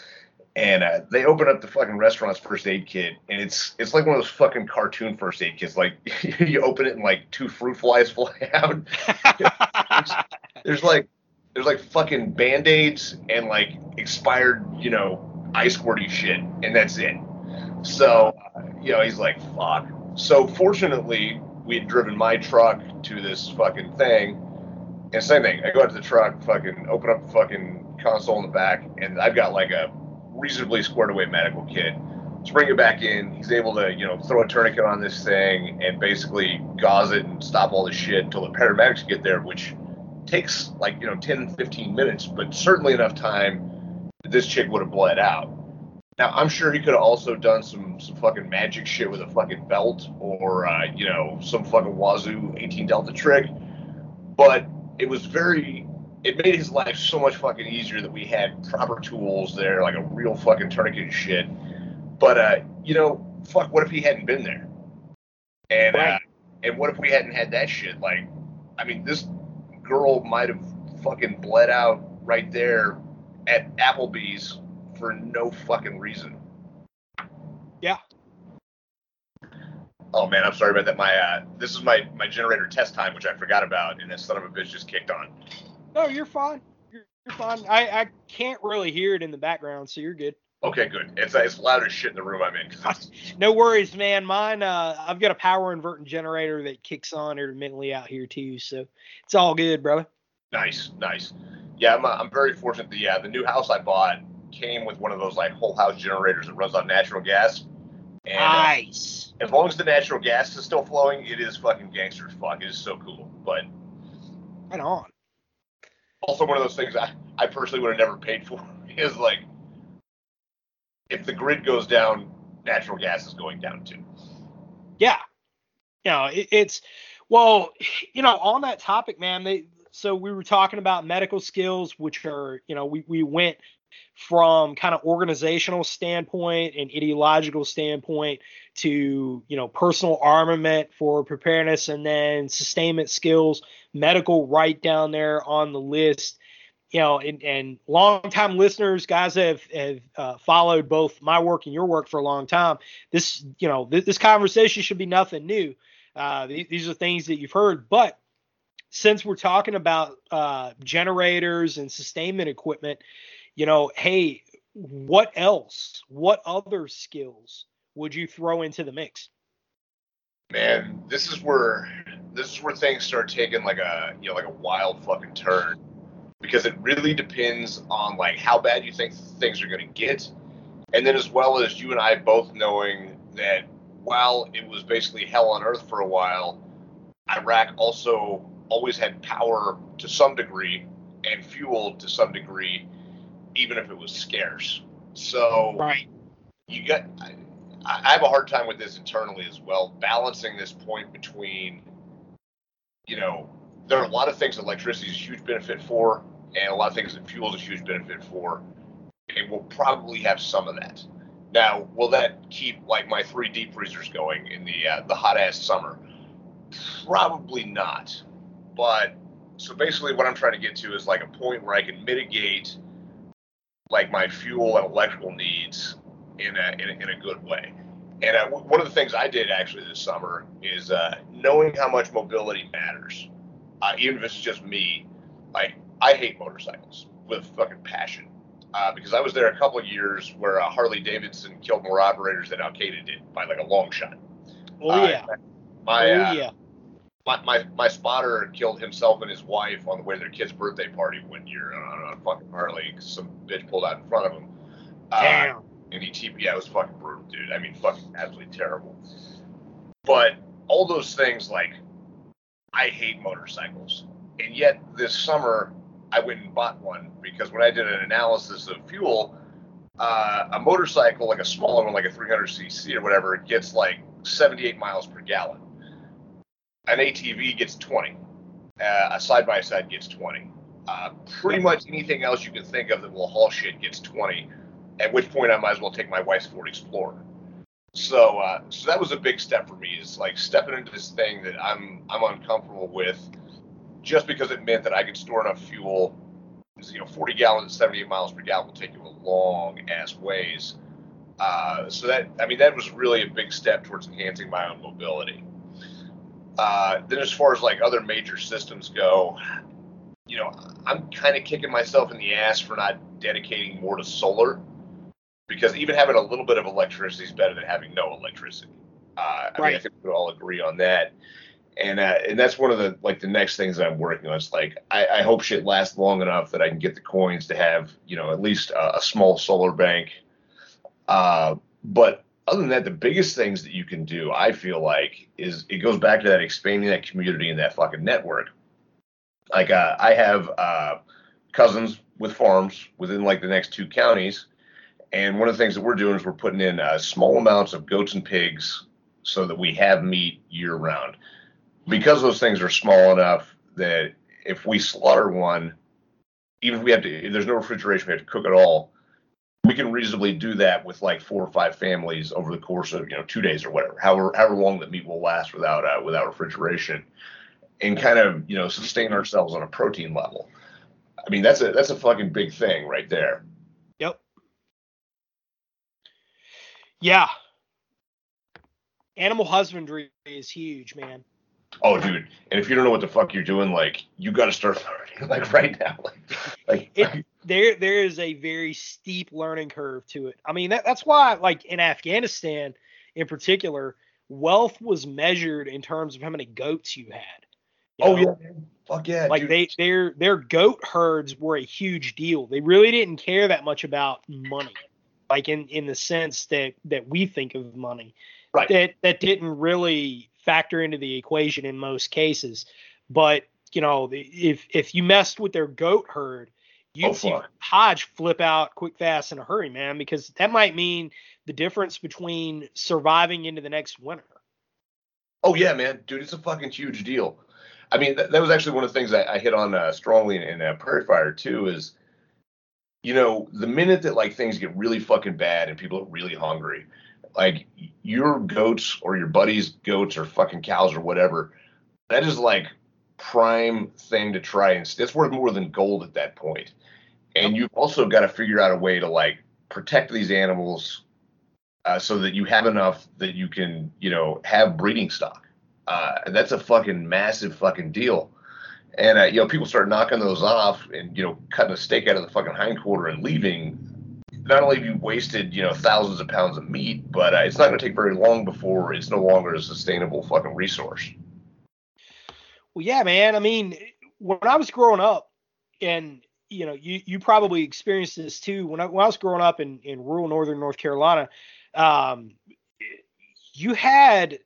Speaker 3: And uh, they open up the fucking restaurant's first aid kit, and it's it's like one of those fucking cartoon first aid kits. Like you open it and like two fruit flies fly out. There's like there's like fucking band aids and like expired, you know, ice squirty shit, and that's it. So, you know, he's like, fuck. So, fortunately, we had driven my truck to this fucking thing. And same thing, I go out to the truck, fucking open up the fucking console in the back, and I've got like a reasonably squared away medical kit. Let's bring it back in. He's able to, you know, throw a tourniquet on this thing and basically gauze it and stop all the shit until the paramedics get there, which takes like, you know, 10, 15 minutes, but certainly enough time that this chick would have bled out. Now I'm sure he could have also done some some fucking magic shit with a fucking belt or uh, you know some fucking Wazoo 18 Delta trick, but it was very it made his life so much fucking easier that we had proper tools there, like a real fucking tourniquet shit. But uh, you know, fuck, what if he hadn't been there? And uh, and what if we hadn't had that shit? Like, I mean, this girl might have fucking bled out right there at Applebee's for no fucking reason.
Speaker 2: Yeah.
Speaker 3: Oh man, I'm sorry about that. My uh, this is my my generator test time, which I forgot about, and that son of a bitch just kicked on.
Speaker 2: no, you're fine. You're, you're fine. I, I can't really hear it in the background, so you're good.
Speaker 3: Okay, good. It's uh, it's loud as shit in the room I'm in.
Speaker 2: No worries, man. Mine, uh, I've got a power inverting generator that kicks on intermittently out here too, so it's all good, brother.
Speaker 3: Nice, nice. Yeah, I'm, uh, I'm very fortunate. The uh, the new house I bought came with one of those like whole house generators that runs on natural gas. And uh,
Speaker 2: Nice.
Speaker 3: as long as the natural gas is still flowing, it is fucking gangster as fuck. It is so cool. But
Speaker 2: Right on.
Speaker 3: also one of those things I, I personally would have never paid for is like if the grid goes down, natural gas is going down too.
Speaker 2: Yeah. You know, it, it's well, you know, on that topic, man. They so we were talking about medical skills, which are, you know, we we went from kind of organizational standpoint and ideological standpoint to you know personal armament for preparedness and then sustainment skills medical right down there on the list you know and, and longtime listeners guys have have uh, followed both my work and your work for a long time this you know this, conversation should be nothing new uh, th- these are things that you've heard but since we're talking about uh, generators and sustainment equipment you know, hey, what else? What other skills would you throw into the mix?
Speaker 3: Man, this is where this is where things start taking like a you know like a wild fucking turn because it really depends on like how bad you think things are going to get, and then as well as you and I both knowing that while it was basically hell on earth for a while, Iraq also always had power to some degree and fuel to some degree, even if it was scarce. So
Speaker 2: Right.
Speaker 3: you got I, I have a hard time with this internally as well balancing this point between you know there are a lot of things that electricity is a huge benefit for and a lot of things that fuel is a huge benefit for and we'll probably have some of that Now, will that keep like my three deep freezers going in the uh, the hot ass summer? Probably not. But so basically, what I'm trying to get to is like a point where I can mitigate like my fuel and electrical needs in a in a, in a good way. And uh, w- one of the things I did actually this summer is uh, knowing how much mobility matters, uh, even if it's just me. Like I hate motorcycles with fucking passion uh, because I was there a couple of years where uh, Harley Davidson killed more operators than Al Qaeda did by like a long shot.
Speaker 2: Oh
Speaker 3: Uh,
Speaker 2: yeah.
Speaker 3: My,
Speaker 2: oh
Speaker 3: uh,
Speaker 2: yeah.
Speaker 3: my, my my spotter killed himself and his wife on the way to their kid's birthday party one year on, on a fucking Harley. 'cause Some bitch pulled out in front of him. Uh,
Speaker 2: Damn.
Speaker 3: and he TP. Yeah, it was fucking brutal, dude. I mean, fucking absolutely terrible. But all those things, like, I hate motorcycles, and yet this summer I went and bought one because when I did an analysis of fuel, uh, a motorcycle, like a smaller one, like a 300cc or whatever, it gets like 78 miles per gallon. An ATV gets 20. Uh, a side by side gets 20. Uh, pretty much anything else you can think of that will haul shit gets 20 at which point I might as well take my wife's Ford Explorer. So, uh, so that was a big step for me. Is like stepping into this thing that I'm I'm uncomfortable with, just because it meant that I could store enough fuel. You know, 40 gallons at 78 miles per gallon will take you a long ass ways. Uh, so that I mean that was really a big step towards enhancing my own mobility. Uh, then as far as like other major systems go, you know, I'm kind of kicking myself in the ass for not dedicating more to solar because even having a little bit of electricity is better than having no electricity. Uh, I mean, I think we all agree on that. And uh, and that's one of the like the next things that I'm working on. It's like I, I hope shit lasts long enough that I can get the coins to have you know at least a, a small solar bank. Uh, but other than that, the biggest things that you can do, I feel like, is it goes back to that expanding that community and that fucking network. Like uh, I have uh, cousins with farms within like the next two counties, and one of the things that we're doing is we're putting in uh, small amounts of goats and pigs so that we have meat year round. Because those things are small enough that if we slaughter one, even if we have to, there's no refrigeration, we have to cook it all. We can reasonably do that with like four or five families over the course of you know two days or whatever, however however long that meat will last without uh, without refrigeration, and kind of you know sustain ourselves on a protein level. I mean that's a that's a fucking big thing right there.
Speaker 2: Yep. Yeah. Animal husbandry is huge, man.
Speaker 3: Oh, dude! And if you don't know what the fuck you're doing, like you got to start learning, like right now. Like, like
Speaker 2: It there there is a very steep learning curve to it. I mean that that's why like in Afghanistan in particular, wealth was measured in terms of how many goats you had. you
Speaker 3: oh
Speaker 2: know?
Speaker 3: yeah, fuck yeah,
Speaker 2: like
Speaker 3: dude.
Speaker 2: they their their goat herds were a huge deal. They really didn't care that much about money, like in in the sense that that we think of money.
Speaker 3: Right.
Speaker 2: That that didn't really factor into the equation in most cases. But you know, if if you messed with their goat herd, you'd
Speaker 3: Oh,
Speaker 2: see
Speaker 3: fuck.
Speaker 2: Hodge flip out quick, fast, in a hurry, man, because that might mean the difference between surviving into the next winter.
Speaker 3: Oh yeah, man, dude, it's a fucking huge deal. I mean, that, that was actually one of the things I, I hit on uh, strongly in, in uh, Prairie Fire too. Is you know, the minute that like things get really fucking bad and people are really hungry, like your goats or your buddies' goats or fucking cows or whatever, that is like prime thing to try and it's worth more than gold at that point. And you've also got to figure out a way to like protect these animals uh, so that you have enough that you can, you know, have breeding stock. Uh, and that's a fucking massive fucking deal. And uh, you know, people start knocking those off and you know, cutting a steak out of the fucking hindquarter and leaving. Not only have you wasted, you know, thousands of pounds of meat, but uh, it's not going to take very long before it's no longer a sustainable fucking resource.
Speaker 2: Well, yeah, man. I mean, when I was growing up, and you know, you you probably experienced this too. When I when I was growing up in in rural northern North Carolina, um, you had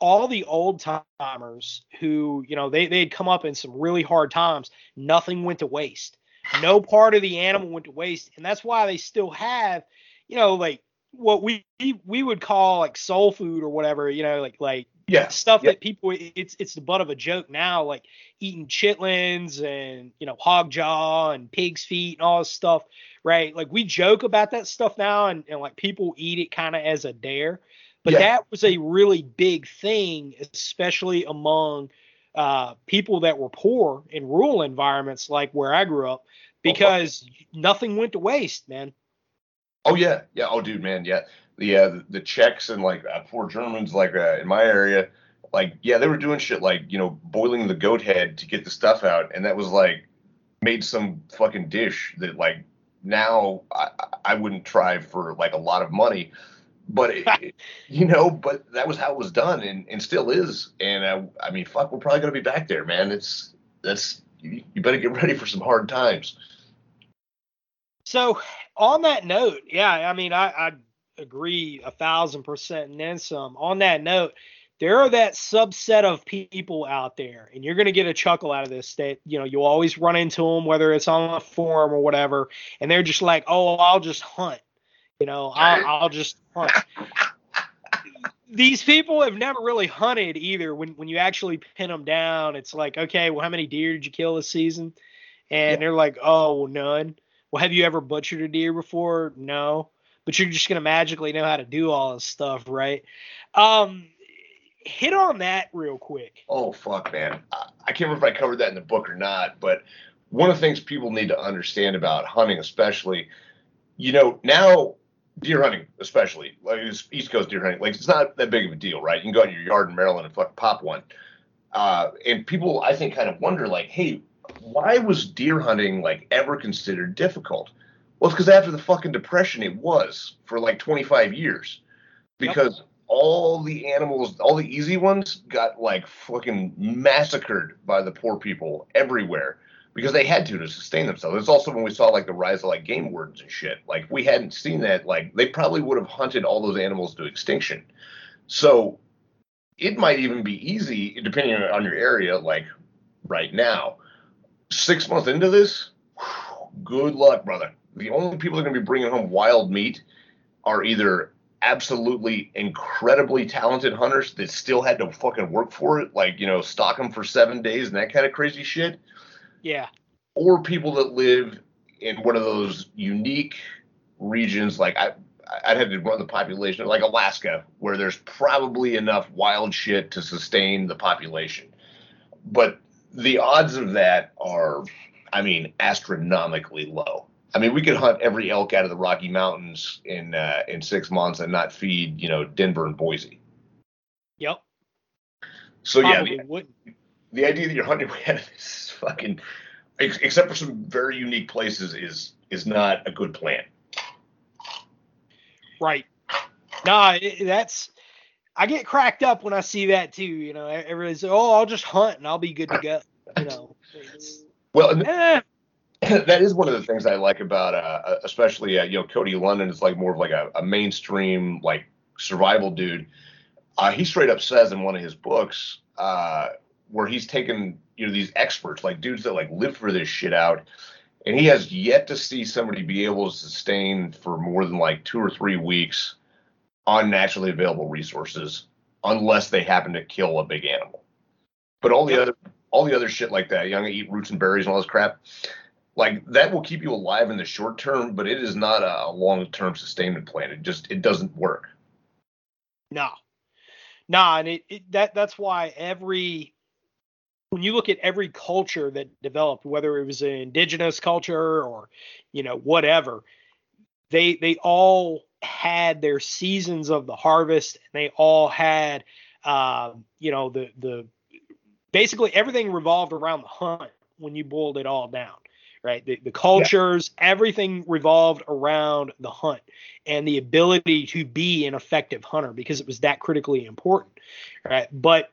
Speaker 2: all the old timers who, you know, they they had come up in some really hard times. Nothing went to waste. No part of the animal went to waste, and that's why they still have, you know, like what we we would call like soul food or whatever. You know, like like
Speaker 3: Yeah.
Speaker 2: stuff
Speaker 3: yeah.
Speaker 2: that people it's it's the butt of a joke now, like eating chitlins and you know hog jaw and pig's feet and all this stuff, right? Like we joke about that stuff now, and, and like people eat it kind of as a dare, but
Speaker 3: Yeah.
Speaker 2: that was a really big thing, especially among uh, people that were poor in rural environments like where I grew up, because nothing went to waste, man.
Speaker 3: Oh yeah, yeah. Oh dude, man, yeah. The uh, the, the Czechs and like uh, poor Germans, like uh, in my area, like yeah, they were doing shit like you know boiling the goat head to get the stuff out, and that was like made some fucking dish that like now I, I wouldn't try for like a lot of money, but it, you know, but that was how it was done, and, and still is. And uh, I mean, fuck, we're probably gonna be back there, man. It's that's you, you better get ready for some hard times.
Speaker 2: So on that note, yeah, I mean, I, I agree a thousand percent and then some. On that note, there are that subset of people out there, and you're going to get a chuckle out of this. That you know, you'll always run into them, whether it's on a forum or whatever, and they're just like, "Oh, I'll just hunt." You know, I'll, I'll just hunt. These people have never really hunted either. When when you actually pin them down, it's like, okay, well, how many deer did you kill this season? And
Speaker 3: Yeah.
Speaker 2: they're like, oh, well, none. Well, have you ever butchered a deer before? No. But you're just gonna magically know how to do all this stuff, right? Um, hit on that real quick.
Speaker 3: Oh fuck, man! I, I can't remember if I covered that in the book or not, but one of the things people need to understand about hunting, especially, you know, now deer hunting, especially like it's East Coast deer hunting, like it's not that big of a deal, right? You can go out in your yard in Maryland and fuck pop one. Uh, and people, I think, kind of wonder, like, hey, why was deer hunting like ever considered difficult? Well, it's because after the fucking depression, it was for like 25 years, because all the animals, all the easy ones, got like fucking massacred by the poor people everywhere because they had to to sustain themselves. It's also when we saw like the rise of like game wardens and shit. Like we hadn't seen that. Like they probably would have hunted all those animals to extinction. So it might even be easy, depending on your area, like right now. Six months into this, good luck, brother. The only people that are going to be bringing home wild meat are either absolutely incredibly talented hunters that still had to fucking work for it, like, you know, stock them for seven days and that kind of crazy shit,
Speaker 2: Yeah.
Speaker 3: or people that live in one of those unique regions like I I'd have to run the population like Alaska, where there's probably enough wild shit to sustain the population. But the odds of that are, I mean, astronomically low. I mean, we could hunt every elk out of the Rocky Mountains in uh, in six months and not feed, you know, Denver and Boise.
Speaker 2: Yep.
Speaker 3: So yeah,
Speaker 2: Probably
Speaker 3: the,
Speaker 2: wouldn't.
Speaker 3: The idea that you're hunting way out of this is fucking, ex- except for some very unique places, is is not a good plan.
Speaker 2: Right. Nah, it, that's. I get cracked up when I see that too. You know, everybody's oh, I'll just hunt and I'll be good to go. You know,
Speaker 3: Well,
Speaker 2: eh,
Speaker 3: that is one of the things I like about, uh, especially uh, you know, Cody Lundin is like more of like a, a mainstream like survival dude. Uh, he straight up says in one of his books uh, where he's taken you know these experts like dudes that like live for this shit out, and he has yet to see somebody be able to sustain for more than like two or three weeks on naturally available resources unless they happen to kill a big animal. But all the other all the other shit like that, young eat roots and berries and all this crap, like that will keep you alive in the short term, but it is not a long term sustainment plan. It just it doesn't work.
Speaker 2: no, nah, and it, it that that's why every when you look at every culture that developed, whether it was an indigenous culture or you know whatever, they they all had their seasons of the harvest, and they all had um, you know the the basically everything revolved around the hunt when you boiled it all down right? The, the cultures everything revolved around the hunt and the ability to be an effective hunter because it was that critically important right? But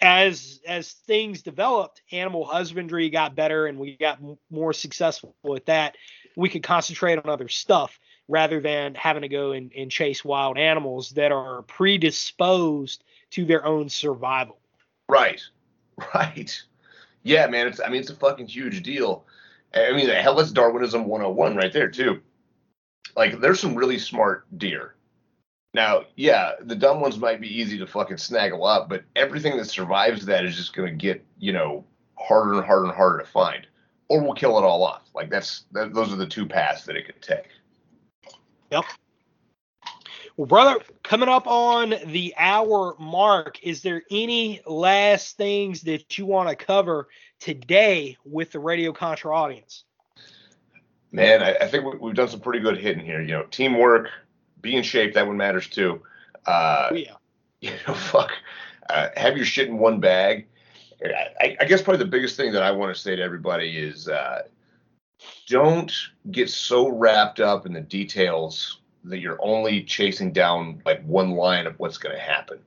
Speaker 2: as as things developed animal husbandry got better and we got m- more successful at that we could concentrate on other stuff rather than having to go and, and chase wild animals that are predisposed to their own survival
Speaker 3: Right. Right. Yeah, man. It's I mean it's a fucking huge deal. I mean hell that's Darwinism 101 right there too. Like there's some really smart deer Now, yeah, the dumb ones might be easy to fucking snaggle up, but everything that survives that is just going to get, you know, harder and harder and harder to find, or we'll kill it all off. Like that's that, those are the two paths that it could take.
Speaker 2: Yep. Well, brother, coming up on the hour mark, is there any last things that you want to cover today with the Radio Contra audience?
Speaker 3: Man, I, I think we, we've done some pretty good hitting here. You know, teamwork, be in shape, that one matters too. Uh,
Speaker 2: Oh, yeah.
Speaker 3: you know, fuck, uh, have your shit in one bag. I, I guess probably the biggest thing that I want to say to everybody is uh, don't get so wrapped up in the details that you're only chasing down like one line of what's going to happen.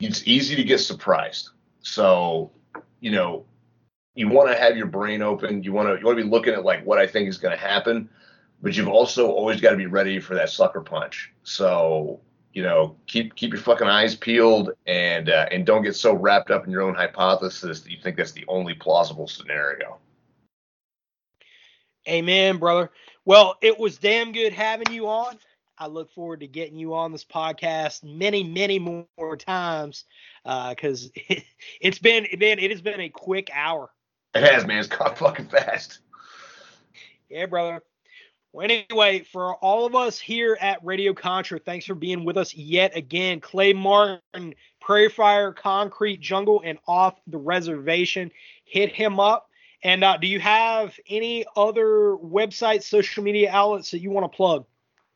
Speaker 3: It's easy to get surprised. So, you know, you want to have your brain open. You want to you want to be looking at like what I think is going to happen, but you've also always got to be ready for that sucker punch. So, you know, keep keep your fucking eyes peeled and uh, and don't get so wrapped up in your own hypothesis that you think that's the only plausible scenario.
Speaker 2: Amen, brother. Well, it was damn good having you on. I look forward to getting you on this podcast many, many more times because it, it's been, man, it has been a quick hour.
Speaker 3: It has, man. It's gone fucking fast.
Speaker 2: Yeah, brother. Well, anyway, for all of us here at Radio Contra, thanks for being with us yet again. Clay Martin, Prairie Fire, Concrete Jungle, and Off the Reservation. Hit him up. And uh, do you have any other websites, social media outlets that you want to plug?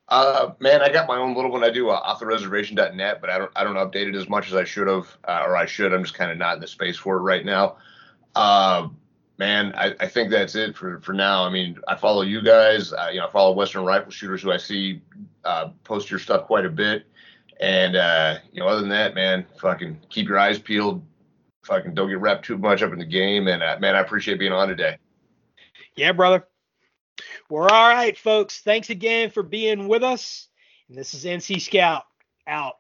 Speaker 3: Uh, man, I got my own little one. I do uh, offthereservation.net, but I don't I don't update it as much as I should have, uh, or I should. I'm just kind of not in the space for it right now. Uh, man, I, I think that's it for for now. I mean, I follow you guys. Uh, you know, I follow Western Rifle Shooters, who I see uh, post your stuff quite a bit. And uh, you know, other than that, man, fucking keep your eyes peeled. Fucking don't get wrapped too much up in the game. And uh, man, I appreciate being on today.
Speaker 2: Yeah, brother. We're all right, folks. Thanks again for being with us. And this is NC Scout out.